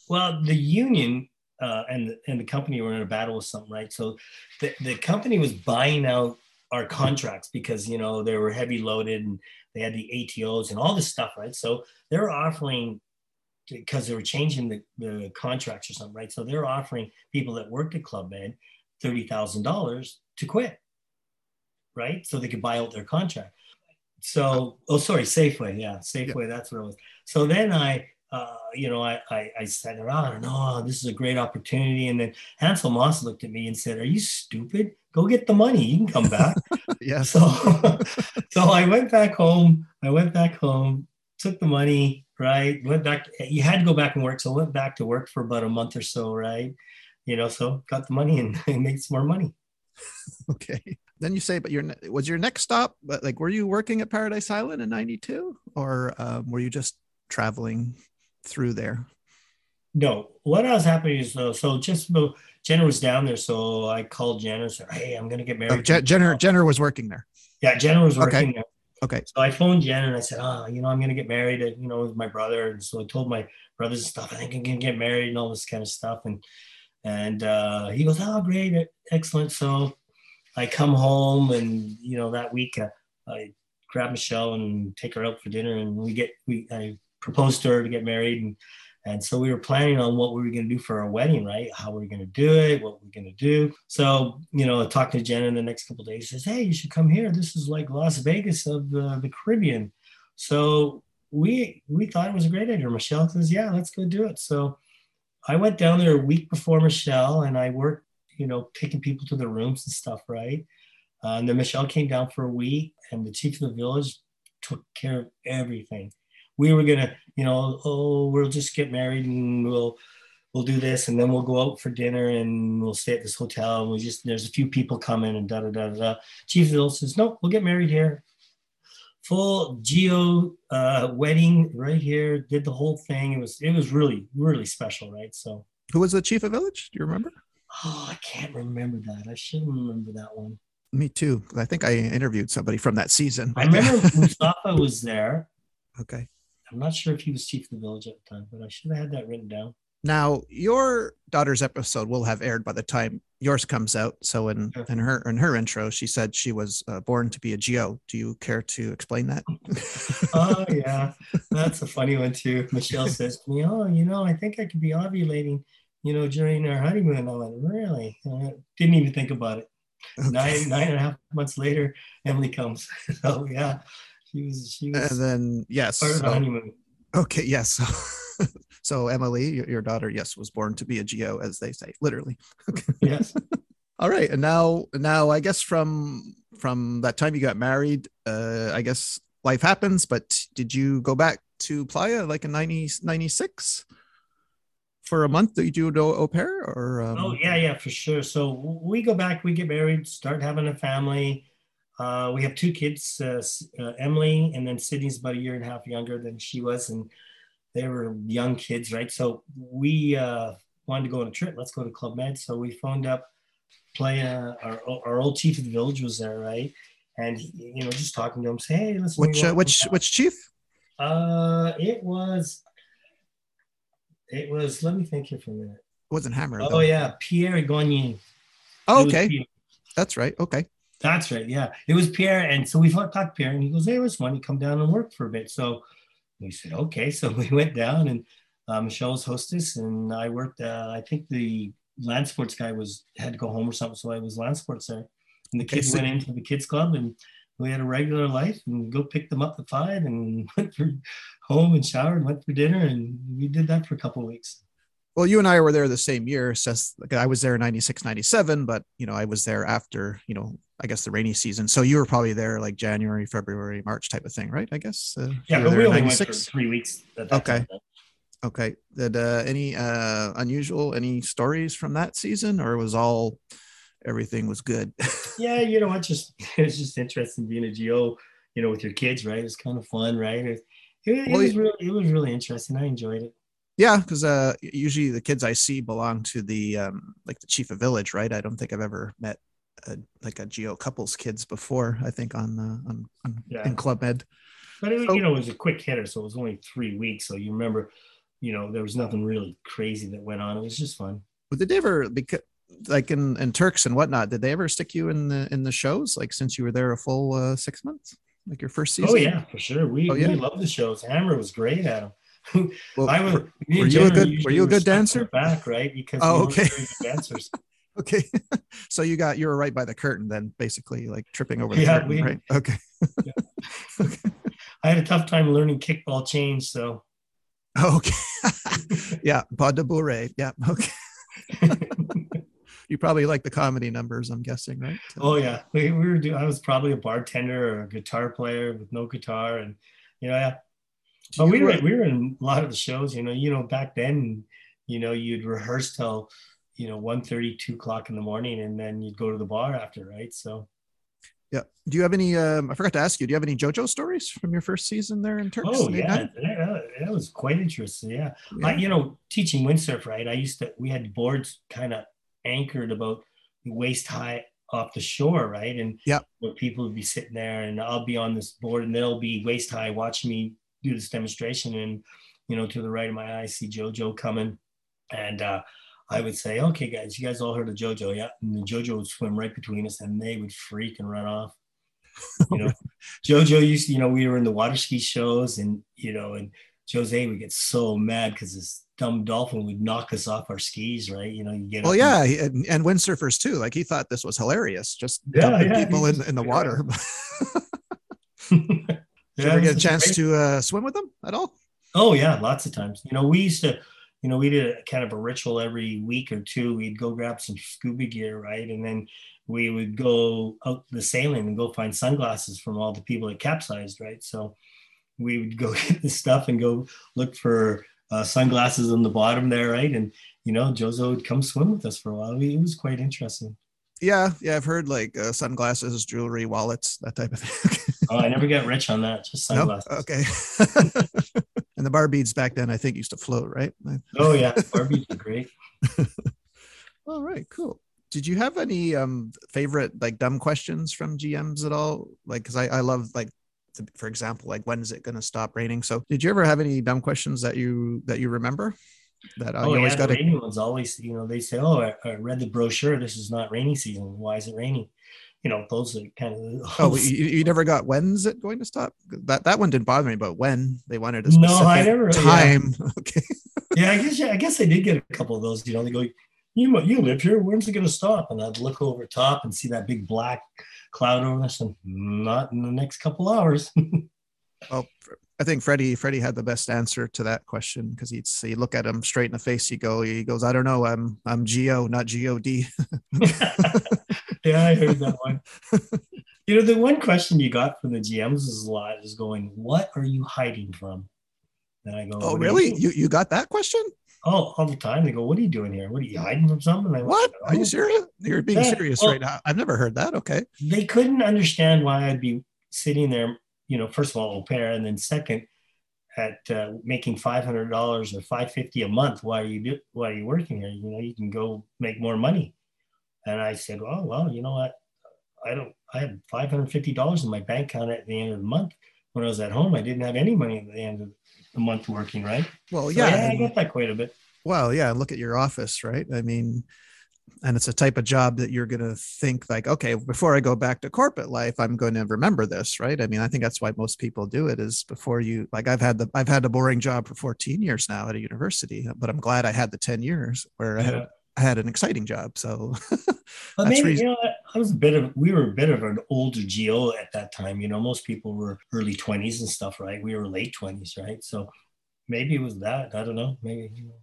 Well, the union uh, and and the company were in a battle with something, right? So the the company was buying out our contracts because you know they were heavy loaded and they had the ATOs and all this stuff, right? So they're offering because they were changing the, the contracts or something, right? So they're offering people that worked at Club Med $30,000 to quit, right? So they could buy out their contract. So, oh, sorry, Safeway. Yeah, Safeway, that's what it was. So then I, uh, you know, I, I, I said, oh, no, this is a great opportunity. And then Hansel Moss looked at me and said, are you stupid? Go get the money. You can come back. yeah. So, so I went back home. I went back home, took the money, right? Went back. You had to go back and work. So I went back to work for about a month or so, right? you know, so got the money and made some more money. okay. Then you say, but your was your next stop, but like, were you working at Paradise Island in '92, or um, were you just traveling through there? No, what was happening is though, so just Jenner was down there, so I called Jenner and said, "Hey, I'm gonna get married." Oh, Jen- Jenner, Jenner was working there. Yeah, Jenner was working okay. there. Okay. So I phoned Jen and I said, oh, you know, I'm going to get married, you know, with my brother. And so I told my brothers and stuff, I think I'm going to get married and all this kind of stuff. And and uh, he goes, "Oh, great, excellent." So I come home, and you know that week uh, I grab Michelle and take her out for dinner, and we get we I proposed to her to get married, and and so we were planning on what we were going to do for our wedding, right? How we were going to do it, what we are going to do. So you know, talking to Jen in the next couple days, says, "Hey, you should come here. This is like Las Vegas of the, the Caribbean." So we we thought it was a great idea. Michelle says, "Yeah, let's go do it." So I went down there a week before Michelle and I worked, you know, taking people to the rooms and stuff, right? Uh, and then Michelle came down for a week and the chief of the village took care of everything. We were gonna, you know, oh, we'll just get married and we'll we'll do this and then we'll go out for dinner and we'll stay at this hotel and we just there's a few people coming and da da da da. Chief of the village says, no, we'll get married here full GO uh, wedding right here. Did the whole thing. It was it was really really special, right? So who was the chief of village? Do you remember? Oh, I can't remember that. I should remember that one. Me too. I think I interviewed somebody from that season. I remember Mustafa was there. Okay. I'm not sure if he was chief of the village at the time, but I should have had that written down. Now, your daughter's episode will have aired by the time yours comes out. So, in in her in her intro, she said she was uh, born to be a GO. Do you care to explain that? oh yeah, that's a funny one too. Michelle says to me, "Oh, you know, I think I could be ovulating, you know, during our honeymoon." I went, "Really?" I didn't even think about it. Okay. Nine nine and a half months later, Emily comes. so yeah, she was she was. And then yes, part of the honeymoon. Okay, yes. So Emily, your daughter, yes, was born to be a GO, as they say, literally. yes. All right, and now, now I guess from from that time you got married, uh, I guess life happens. But did you go back to Playa like in 90, 96 for a month that you do au pair? Or um... oh yeah, yeah, for sure. So we go back, we get married, start having a family. Uh, we have two kids, uh, uh, Emily, and then Sydney's about a year and a half younger than she was, and they were young kids, right? So we uh, wanted to go on a trip. Let's go to Club Med. So we phoned up, play uh, our our old chief of the village was there, right? And you know, just talking to him, say, hey, listen. Which uh, which which chief? Uh, it was. It was. Let me think here for a minute. It wasn't Hammer. Oh though. yeah, Pierre Gagnon. Oh, okay, that's right. Okay. That's right. Yeah, it was Pierre, and so we talked to Pierre, and he goes, "Hey, listen, why don't you come down and work for a bit?" So we said, okay. So we went down and uh, Michelle was hostess and I worked, uh, I think the land sports guy was, had to go home or something. So I was land sports there. And the kids went into the kids club and we had a regular life and go pick them up at five and went for home and showered, and went for dinner, and we did that for a couple of weeks. Well, you and I were there the same year. Says like I was there in 96, 97, but you know, I was there after, you know, I guess the rainy season. So you were probably there like January, February, March type of thing, right? I guess. Uh, yeah, but we only went for three weeks. okay. Time. Okay. Did uh, any uh, unusual any stories from that season, or was all everything was good? yeah, you know what? Just it's just interesting being a GO, you know, with your kids, right? It's kind of fun, right? It, it, well, it was really it was really interesting. I enjoyed it. Yeah, because uh, usually the kids I see belong to the um, like the chief of village, right? I don't think I've ever met a, like a GO couples kids before. I think on uh, on, on yeah. in Club Med. But it, so, you know, it was a quick hitter, so it was only three weeks. So you remember, you know, there was nothing really crazy that went on. It was just fun. But did they ever because like in, in Turks and whatnot, did they ever stick you in the in the shows? Like since you were there a full uh, six months, like your first oh, season? Oh yeah, for sure. We oh, yeah. we love the shows. Hammer was great at them. well, I was. Were, were you a good Were you a good dancer? Back right because oh okay. dancers. okay, so you got you were right by the curtain then, basically like tripping over the yeah, curtain, we, right? Okay. yeah. okay. I had a tough time learning kickball change, so. Okay. yeah, pas de bourrée. Yeah. Okay you probably like the comedy numbers, I'm guessing, right? Oh yeah, we, we were. Do, I was probably a bartender or a guitar player with no guitar, and you know, yeah. But we were we were in a lot of the shows. You know, you know back then, you know, you'd rehearse till you know 1 2 o'clock in the morning, and then you'd go to the bar after, right? So. Yeah. Do you have any? Um, I forgot to ask you. Do you have any JoJo stories from your first season there in Turks? Oh yeah, that, that, was quite interesting. Yeah, yeah. I, you know, teaching windsurf, right? I used to. We had boards kind of anchored about waist high off the shore, right? And yeah, where people would be sitting there, and I'll be on this board, and they'll be waist high watching me do this demonstration. And you know, to the right of my eye, I see JoJo coming, and uh, I would say, "Okay, guys, you guys all heard of JoJo, yeah?" And the JoJo would swim right between us, and they would freak and run off. You know, JoJo used to, you know, we were in the water ski shows, and you know, and Jose would get so mad because this dumb dolphin would knock us off our skis, right? You know, you get. Well, yeah, and, and, windsurfers too. Like he thought this was hilarious, just yeah, dumping yeah, people in, in the water. Did you ever get a chance great. to uh, swim with them at all? Oh yeah, lots of times. You know, we used to, you know, we did a kind of a ritual every week or two. We'd go grab some scuba gear, right, and then we would go out the sailing and go find sunglasses from all the people that capsized, right? So we would go get the stuff and go look for uh, sunglasses on the bottom there, right? And you know, JoJo would come swim with us for a while. It was quite interesting. Yeah, yeah, I've heard like uh, sunglasses, jewelry, wallets, that type of thing. oh, I never got rich on that. Just sunglasses. Nope. Okay. and the bar beads back then, I think, used to float, right? oh yeah, bar beads are great. all right, cool. Did you have any um favorite like dumb questions from GMs at all? Like, because I I love like for example like when is it going to stop raining so did you ever have any dumb questions that you that you remember that uh, oh, you always yeah, got to ones always you know they say oh I, I, read the brochure this is not rainy season why is it raining you know those are kind of oh you, you, never got when's it going to stop? That that one didn't bother me but when? They wanted a no I never time yeah. okay. Yeah I guess yeah, I guess I did get a couple of those you know they go you you live here. When's it going to stop? And I'd look over top and see that big black cloud over us and not in the next couple hours. well, I think Freddie Freddie had the best answer to that question because he'd see look at him straight in the face. He go he goes, I don't know, I'm I'm GO, not God. Yeah, I heard that one. you know, the one question you got from the GMs is a lot is going, What are you hiding from? And I go, Oh, really? You, you you got that question? Oh, all the time. They go, "What are you doing here? What are you hiding from something?" Went, what? Oh. Are you serious? You're being yeah. serious well, right now. I've never heard that. Okay. They couldn't understand why I'd be sitting there. You know, first of all, au pair, and then second, at uh, making five hundred dollars or five fifty a month. Why are you do? Why are you working here? You know, you can go make more money. And I said, "Oh well, you know what? I don't. I had five hundred fifty dollars in my bank account at the end of the month. When I was at home, I didn't have any money at the end of the month working, right? Well, yeah, so, yeah I get that quite a bit. Well, yeah, look at your office, right? I mean, and it's a type of job that you're going to think like, okay, before I go back to corporate life, I'm going to remember this, right? I mean, I think that's why most people do it is before you like I've had the I've had a boring job for 14 years now at a university, but I'm glad I had the 10 years where yeah. I had I had an exciting job. So but maybe you know I was a bit of we were a bit of an older GO at that time. You know, most people were early twenties and stuff, right? We were late twenties, right? So maybe it was that. I don't know. Maybe you know.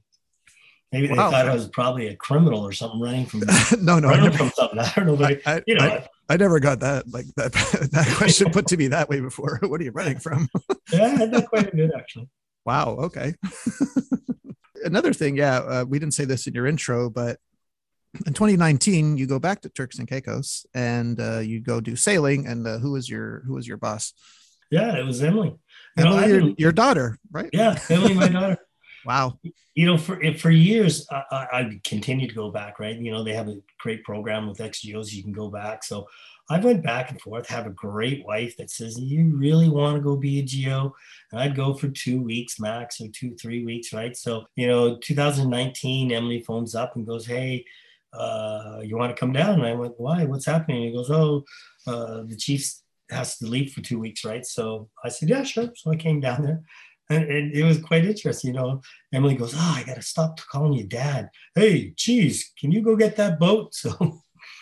Maybe they wow. thought I was probably a criminal or something running from no, no, running never, from something. I don't know, but I, you know, I, I, never got that like that that question put to me that way before. What are you running from? yeah, I had that quite a bit actually. Wow. Okay. Another thing, yeah, uh, we didn't say this in your intro, but in 2019 you go back to turks and caicos and uh, you go do sailing and uh, who was your who was your boss? Yeah it was emily. You emily know, your, your, daughter right? Yeah emily my daughter. Wow. You know for for years I, I continued to go back right? You know they have a great program with ex-GOs you can go back. So i went back and forth have a great wife that says you really want to go be a GO and i'd go for two weeks max or two three weeks right so you know 2019 emily phones up and goes hey uh, you want to come down? And I went, why? What's happening? And he goes, oh, uh, the Chiefs has to leave for two weeks, right? So I said, yeah, sure. So I came down there. And, and it was quite interesting, you know. Emily goes, "Oh, I gotta stop calling you dad. Hey, geez, can you go get that boat?" So,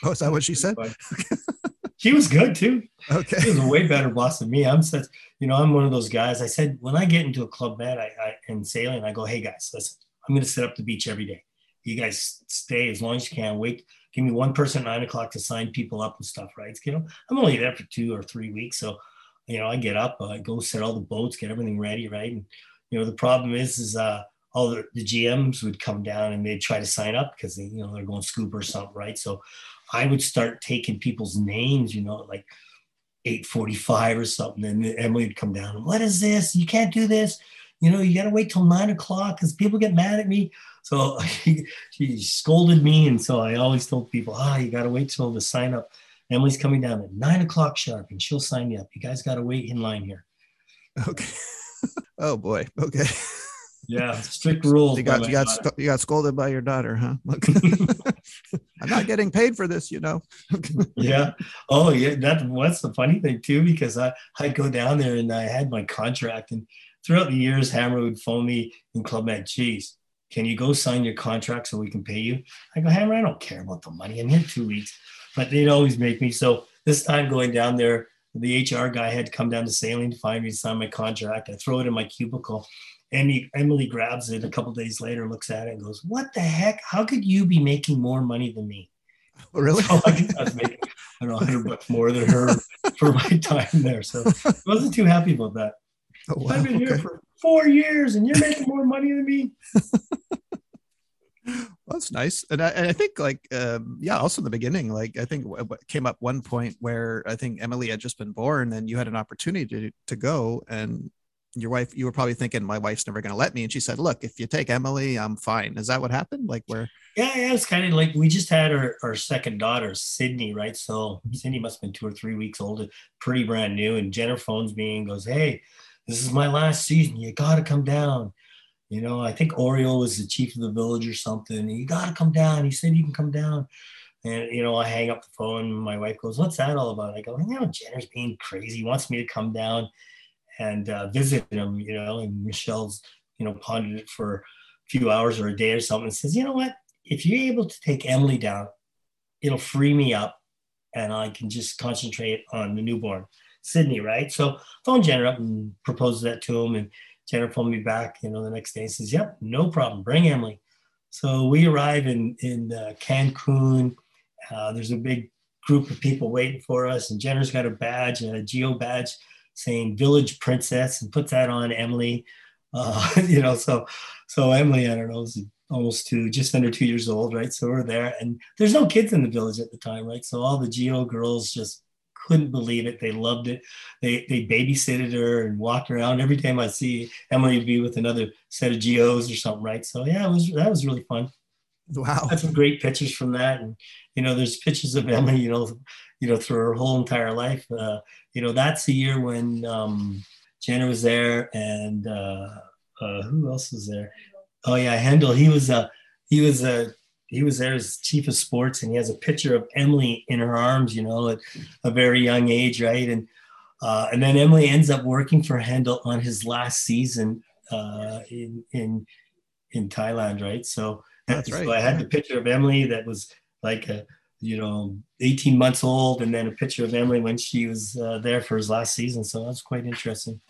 oh, is that what she said? she was good too. Okay, she was a way better boss than me. I'm such, you know, I'm one of those guys. I said when I get into a club med, I, I and sailing, I go, "Hey guys, listen, I'm gonna set up the beach every day you guys stay as long as you can. Wait, give me one person at nine o'clock to sign people up and stuff, right? You know, I'm only there for two or three weeks, so you know, I get up, I go set all the boats, get everything ready, right? And you know, the problem is, is uh, all the, the GMs would come down and they'd try to sign up because they, you know, they're going scoop or something, right? So I would start taking people's names, you know, like 8:45 or something, and Emily would come down. What is this? You can't do this. You know, you got to wait till nine o'clock because people get mad at me. So she, she scolded me. And so I always told people, ah, you got to wait till the sign up. Emily's coming down at nine o'clock sharp and she'll sign you up. You guys got to wait in line here. Okay. oh boy. Okay. Yeah, strict rules. You got you got you got scolded by your daughter, huh? I'm not getting paid for this, you know. yeah. Oh yeah. That what's the funny thing too, because I I'd go down there and I had my contract, and throughout the years, Hammer would phone me in Club Med. Geez, can you go sign your contract so we can pay you? I go, Hammer, I don't care about the money. I'm here two weeks. But they'd always make me. So this time going down there, the HR guy had to come down to sailing to find me to sign my contract. I throw it in my cubicle. Emily, Emily grabs it a couple days later, looks at it and goes, What the heck? How could you be making more money than me? Oh, really? So I, I was making, I don't know, 100 bucks more than her for my time there. So I wasn't too happy about that. Oh, wow. I've been okay. here for four years and you're making more money than me. Well, that's nice, and I, and I think like um, yeah, also in the beginning, like I think what came up one point where I think Emily had just been born, and you had an opportunity to to go, and your wife, you were probably thinking, my wife's never going to let me, and she said, "Look, if you take Emily, I'm fine." Is that what happened? Like where? Yeah, yeah, it's kind of like we just had our, our second daughter, Sydney, right? So Sydney must have been two or three weeks old, pretty brand new, and Jenner phones me and goes, "Hey." this is my last season. You got to come down. You know, I think Oriole was the chief of the village or something. You got to come down. He said you can come down. And, you know, I hang up the phone. My wife goes, What's that all about? I go, You know, Jenner's being crazy. He wants me to come down and uh, visit him, you know. And Michelle's, you know, pondered it for a few hours or a day or something and says, You know what? If you're able to take Emily down, it'll free me up and I can just concentrate on the newborn. Sydney, right? So phone Jenner up and proposes that to him. And Jenner phoned me back, you know, the next day and says, Yep, no problem. Bring Emily. So we arrive in, in uh, Cancun. Uh, there's a big group of people waiting for us. And Jenner's got a badge, a GO badge saying Village Princess, and puts that on Emily. Uh, you know, so so Emily, I don't know, is almost two, just under two years old, right? So we're there, and there's no kids in the village at the time, right? So all the GO girls just couldn't believe it. They loved it. They they babysitted her and walked around. Every time I see Emily be with another set of GOs or something, right? So yeah, it was that was really fun. Wow. I had some great pictures from that. And you know, there's pictures of Emily, you know, you know, through her whole entire life. Uh, you know, that's the year when um Jenner was there and uh, uh who else was there? Oh yeah, Hendel. He was a he was a he was there as chief of sports and he has a picture of Emily in her arms, you know, at a very young age, right? And uh, and then Emily ends up working for Hendel on his last season uh, in in in Thailand, right? So that's right. So I had the picture of Emily that was like a you know, 18 months old, and then a picture of Emily when she was uh, there for his last season. So that's quite interesting.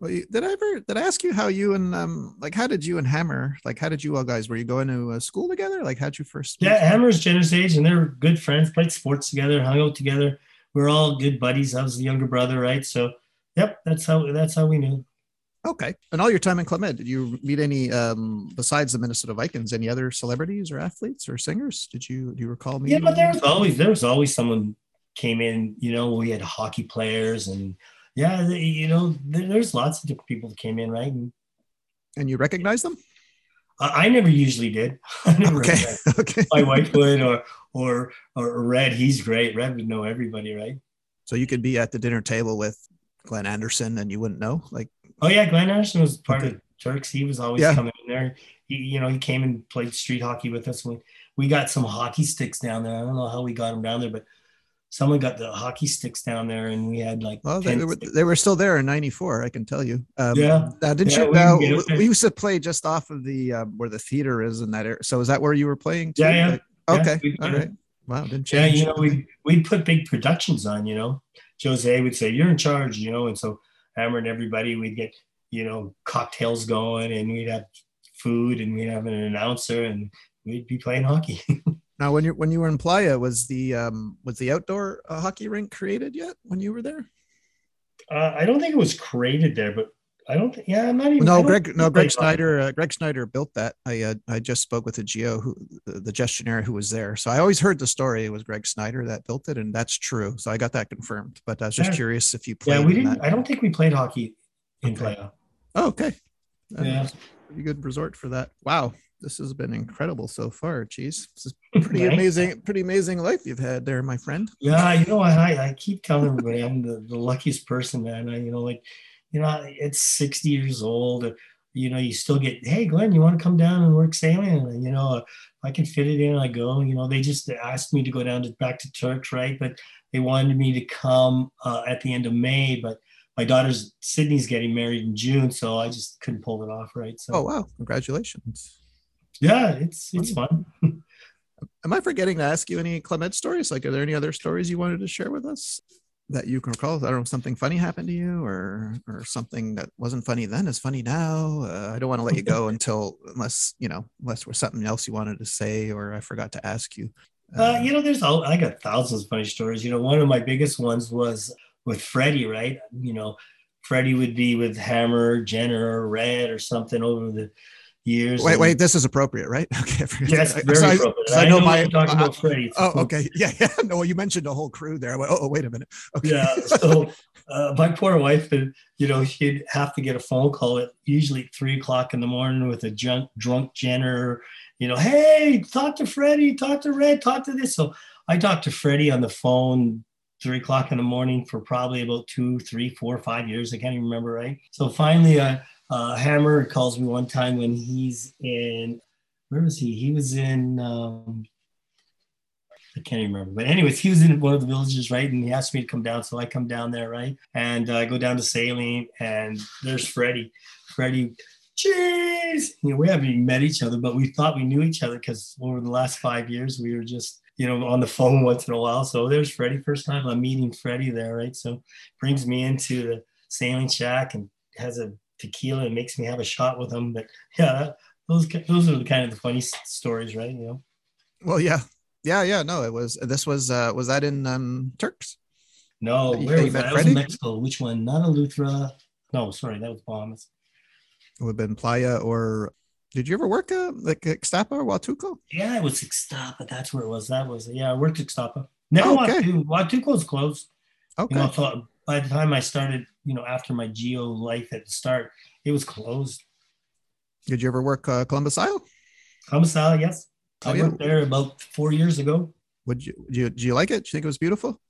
Well, did I ever did I ask you how you and um like how did you and Hammer like how did you all guys were you going to uh, school together like how'd you first yeah Hammer's Jenner's age and they're good friends played sports together hung out together we're all good buddies I was the younger brother right so yep that's how that's how we knew okay and all your time in Club Med did you meet any um besides the Minnesota Vikings any other celebrities or athletes or singers did you do you recall me yeah but there was always there was always someone came in you know we had hockey players and yeah, you know, there's lots of different people that came in, right? And, and you recognize them? I, I never usually did. Never okay. okay. My wife would, or or or Red. He's great. Red would know everybody, right? So you could be at the dinner table with Glenn Anderson, and you wouldn't know, like. Oh yeah, Glenn Anderson was part okay. of Turks. He was always yeah. coming in there. He, you know, he came and played street hockey with us. We we got some hockey sticks down there. I don't know how we got them down there, but someone got the hockey sticks down there and we had like well they were, they were still there in 94 i can tell you um, yeah uh, didn't yeah, you know we, we, used to play just off of the uh, where the theater is in that area so is that where you were playing too? yeah, yeah. Like, okay yeah, all right wow didn't change yeah you know we we'd put big productions on you know jose would say you're in charge you know and so hammer and everybody we'd get you know cocktails going and we'd have food and we'd have an announcer and we'd be playing hockey Now, when you when you were in Playa, was the um, was the outdoor uh, hockey rink created yet? When you were there? Uh, I don't think it was created there, but I don't. Yeah, I'm not even. No, Greg. No, Greg Snyder. Uh, Greg Snyder built that. I uh, I just spoke with the GO who the, the gestionnaire who was there. So I always heard the story. It was Greg Snyder that built it, and that's true. So I got that confirmed. But I was just yeah. curious if you played. Yeah, we didn't. That. I don't think we played hockey in okay. Playa. Oh, okay. Yeah. Pretty good resort for that. Wow this has been incredible so far. Geez, this is pretty amazing, pretty amazing life you've had there, my friend. Yeah, you know, I I keep telling everybody I'm the, the luckiest person, man. I, you know, like, you know, it's 60 years old. You know, you still get, hey, Glenn, you want to come down and work sailing? And, you know, I can fit it in. I go. You know, they just asked me to go down to back to Turks, right? But they wanted me to come uh, at the end of May, but my daughter's Sydney's getting married in June, so I just couldn't pull it off, right? So. Oh wow! Congratulations. Yeah, it's it's fun. Am I forgetting to ask you any Club Med stories? Like, are there any other stories you wanted to share with us that you can recall? I don't know, something funny happened to you, or or something that wasn't funny then is funny now. Uh, I don't want to let you go until unless you know unless there's something else you wanted to say, or I forgot to ask you. Uh, uh, you know, there's all I got thousands of funny stories. You know, one of my biggest ones was with Freddie, right? You know, Freddie would be with Hammer, Jenner, Red, or something over the years. Wait, wait, this is appropriate, right? Okay. Yes, very so appropriate. I, I, know, know my talking uh, about Freddie. Oh, okay. Yeah, yeah. No, you mentioned a whole crew there. Went, oh, oh, wait a minute. Okay. Yeah. So uh, my poor wife, you know, she'd have to get a phone call at usually three o'clock in the morning with a drunk, drunk Jenner. You know, hey, talk to Freddie, talk to Red, talk to this. So I talked to Freddie on the phone three o'clock in the morning for probably about two, three, four, five years. I can't even remember, right? So finally, I uh, Hammer calls me one time when he's in, where was he? He was in, um, I can't remember. But anyways, he was in one of the villages, right? And he asked me to come down. So I come down there, right? And uh, I go down to Saline and there's Freddie. Freddie, cheese. You know, we haven't even met each other, but we thought we knew each other because over the last five years, we were just, you know, on the phone once in a while. So there's Freddie. First time I'm meeting Freddie there, right? So brings me into the sailing shack and has a tequila and makes me have a shot with them. But yeah, those those are the kind of the funny stories, right? You know. Well, yeah, yeah, yeah. No, it was. This was. uh Was that in um Turks? No, that where was that? that was in Mexico. Which one? Not Eleuthera. No, sorry, that was Bahamas. It would have been Playa or. Did you ever work uh, like Ixtapa or Huatulco? Yeah, it was Ixtapa. That's where it was. That was yeah. I worked Ixtapa. Never oh, okay. Huatulco. was closed. Okay. You know, so by the time I started you know, after my GO life at the start, it was closed. Did you ever work uh, Columbus Isle? Columbus Isle, yes. Oh, I yeah. worked there about four years ago. Would you, do you, do you like it? Do you think it was beautiful?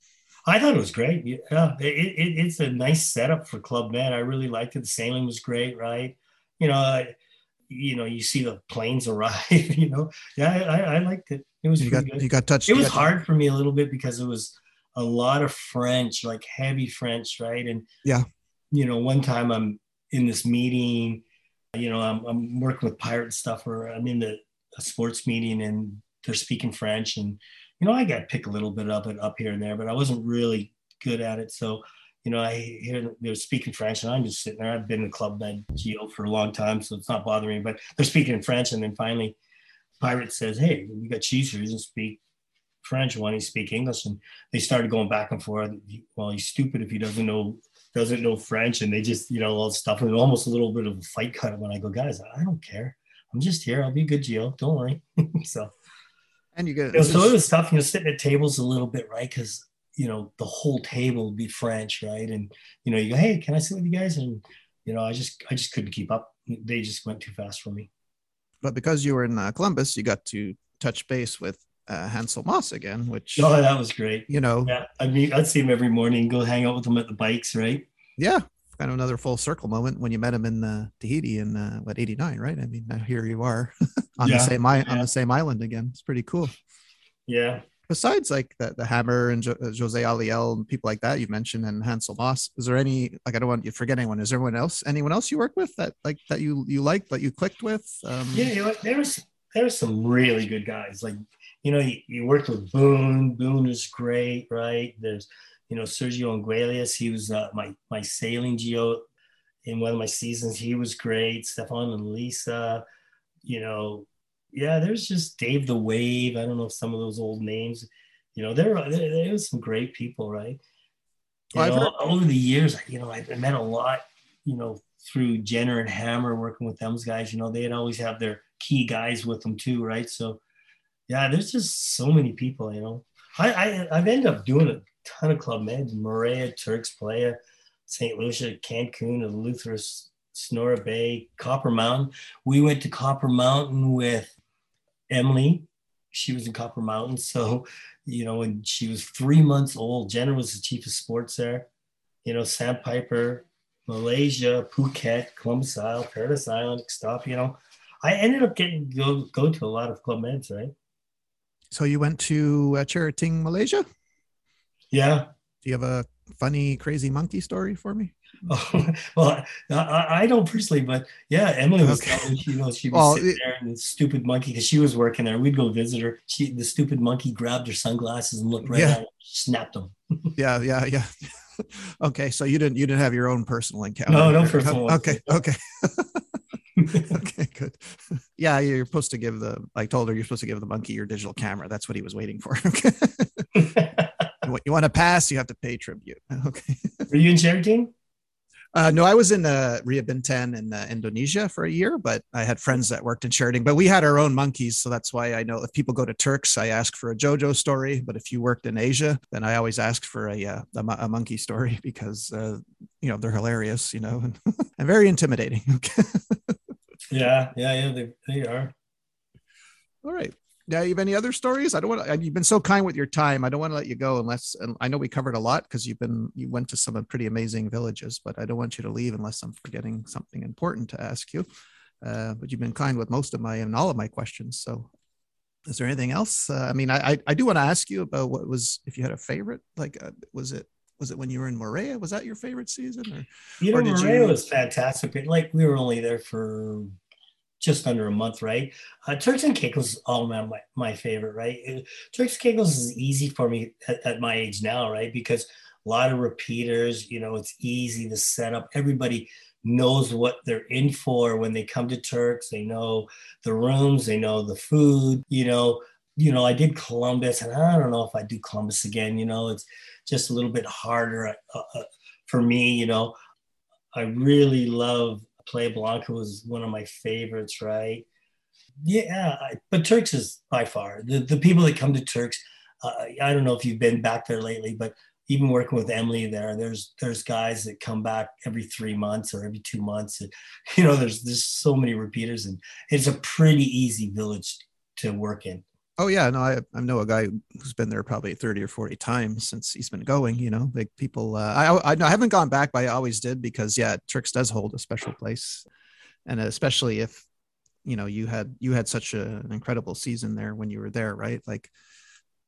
I thought it was great. Yeah, it, it, it's a nice setup for Club Med. I really liked it. The sailing was great, right? You know, I, you know, you see the planes arrive. You know, yeah, I, I liked it. It was you got good. you got touched. It was hard for me a little bit because it was a lot of French, like heavy French, right? And yeah, you know, one time I'm in this meeting, you know, I'm, I'm working with pirate stuff, or I'm in the a sports meeting and they're speaking French, and you know, I got to pick a little bit of it up here and there, but I wasn't really good at it. So, you know, I hear they're speaking French and I'm just sitting there. I've been in Club Med GO for a long time, so it's not bothering me, but they're speaking in French. And then finally, Pirate says, Hey, we got Cheese here. He doesn't speak French. Why don't he speak English? And they started going back and forth. Well, he's stupid if he doesn't know doesn't know French. And they just, you know, all stuff and almost a little bit of a fight kind of when I go, guys, I don't care. I'm just here. I'll be a good GO. Don't worry. so and you get you know, so it was tough, you know, sitting at tables a little bit, right? Because you know the whole table would be French, right? And you know, you go, hey, can I sit with you guys? And you know, I just I just couldn't keep up. They just went too fast for me. But because you were in uh, Columbus, you got to touch base with uh, Hansel Moss again, which oh, that was great. You know, yeah, I mean, I'd see him every morning, go hang out with him at the bikes, right? Yeah, kind of another full circle moment when you met him in uh, Tahiti in uh, what '89, right? I mean, now here you are on yeah, the same I- yeah. on the same island again. It's pretty cool. Yeah, besides like the, the hammer and jo- uh, jose aliel and people like that you mentioned and hansel moss is there any like i don't want you to forget anyone is there anyone else anyone else you work with that like that you you liked that you clicked with um, yeah you know, there was there were some really good guys like you know you, you worked with boone boone is great right there's you know sergio Anguelius, he was uh, my my sailing GO in one of my seasons he was great stefan and lisa you know yeah, there's just Dave the Wave. I don't know if some of those old names, you know, there there, there was some great people, right? You know, heard- over the years, you know, I met a lot, you know, through Jenner and Hammer working with those guys. You know, they'd always have their key guys with them too, right? So, yeah, there's just so many people. You know, I, I I've ended up doing a ton of club meds: Moorea, Turks Playa, St. Lucia, Cancun, Eleutheris, Sonora Bay, Copper Mountain. We went to Copper Mountain with Emily. She was in Copper Mountain. So, you know, when she was three months old, Jenner was the chief of sports there. You know, Sandpiper, Malaysia, Phuket, Columbus Isle, Paradise Island, stuff, you know. I ended up getting go go to a lot of club meds, right? So you went to uh, Cherating, Malaysia? Yeah. Do you have a funny, crazy monkey story for me? Oh, well, I, I, don't personally, but yeah, Emily was okay. telling you know she was well, sitting there and the stupid monkey because she was working there. We'd go visit her. She the stupid monkey grabbed her sunglasses and looked right yeah. at her, snapped them. yeah, yeah, yeah. okay, so you didn't you didn't have your own personal encounter? No, no personal. Okay, okay. okay, good. Yeah, you're supposed to give the. I told her you're supposed to give the monkey your digital camera. That's what he was waiting for. What you want to pass, you have to pay tribute. Okay. Were you in Cherating? Uh, no, I was in uh, Ria Bintan in uh, Indonesia for a year, but I had friends that worked in Cherating. But we had our own monkeys, so that's why I know if people go to Turks, I ask for a JoJo story. But if you worked in Asia, then I always ask for a uh, a, a monkey story because uh, you know they're hilarious, you know, and, and very intimidating. Yeah, yeah, yeah, they, they are. All right. Now, you have any other stories? I don't want to, you've been so kind with your time. I don't want to let you go unless, I know we covered a lot because you've been, you went to some pretty amazing villages, but I don't want you to leave unless I'm forgetting something important to ask you. Uh, but you've been kind with most of my and all of my questions. So is there anything else? Uh, I mean, I, I, I do want to ask you about what was, if you had a favorite, like, uh, was it, was it when you were in Moorea? Was that your favorite season? Or, you know, Moorea you... was fantastic. Like we were only there for just under a month, right? Uh, Turks and Caicos all my, my favorite, right? Uh, Turks and Caicos is easy for me at, at, my age now, right? Because a lot of repeaters, you know, it's easy to set up. Everybody knows what they're in for when they come to Turks. They know the rooms, they know the food, you know. You know, I did Columbus, and I don't know if I do Columbus again. You know, it's just a little bit harder uh, uh, for me. You know, I really love Playa Blanca was one of my favorites, right? Yeah, but Turks is by far the, the people that come to Turks. Uh, I don't know if you've been back there lately, but even working with Emily there, there's there's guys that come back every three months or every two months. And, you know, there's there's so many repeaters, and it's a pretty easy village to work in. Oh yeah, no, I I know a guy who's been there probably thirty or forty times since he's been going. You know, like people. Uh, I, I I haven't gone back, but I always did because yeah, Turks does hold a special place, and especially if you know you had you had such a, an incredible season there when you were there, right? Like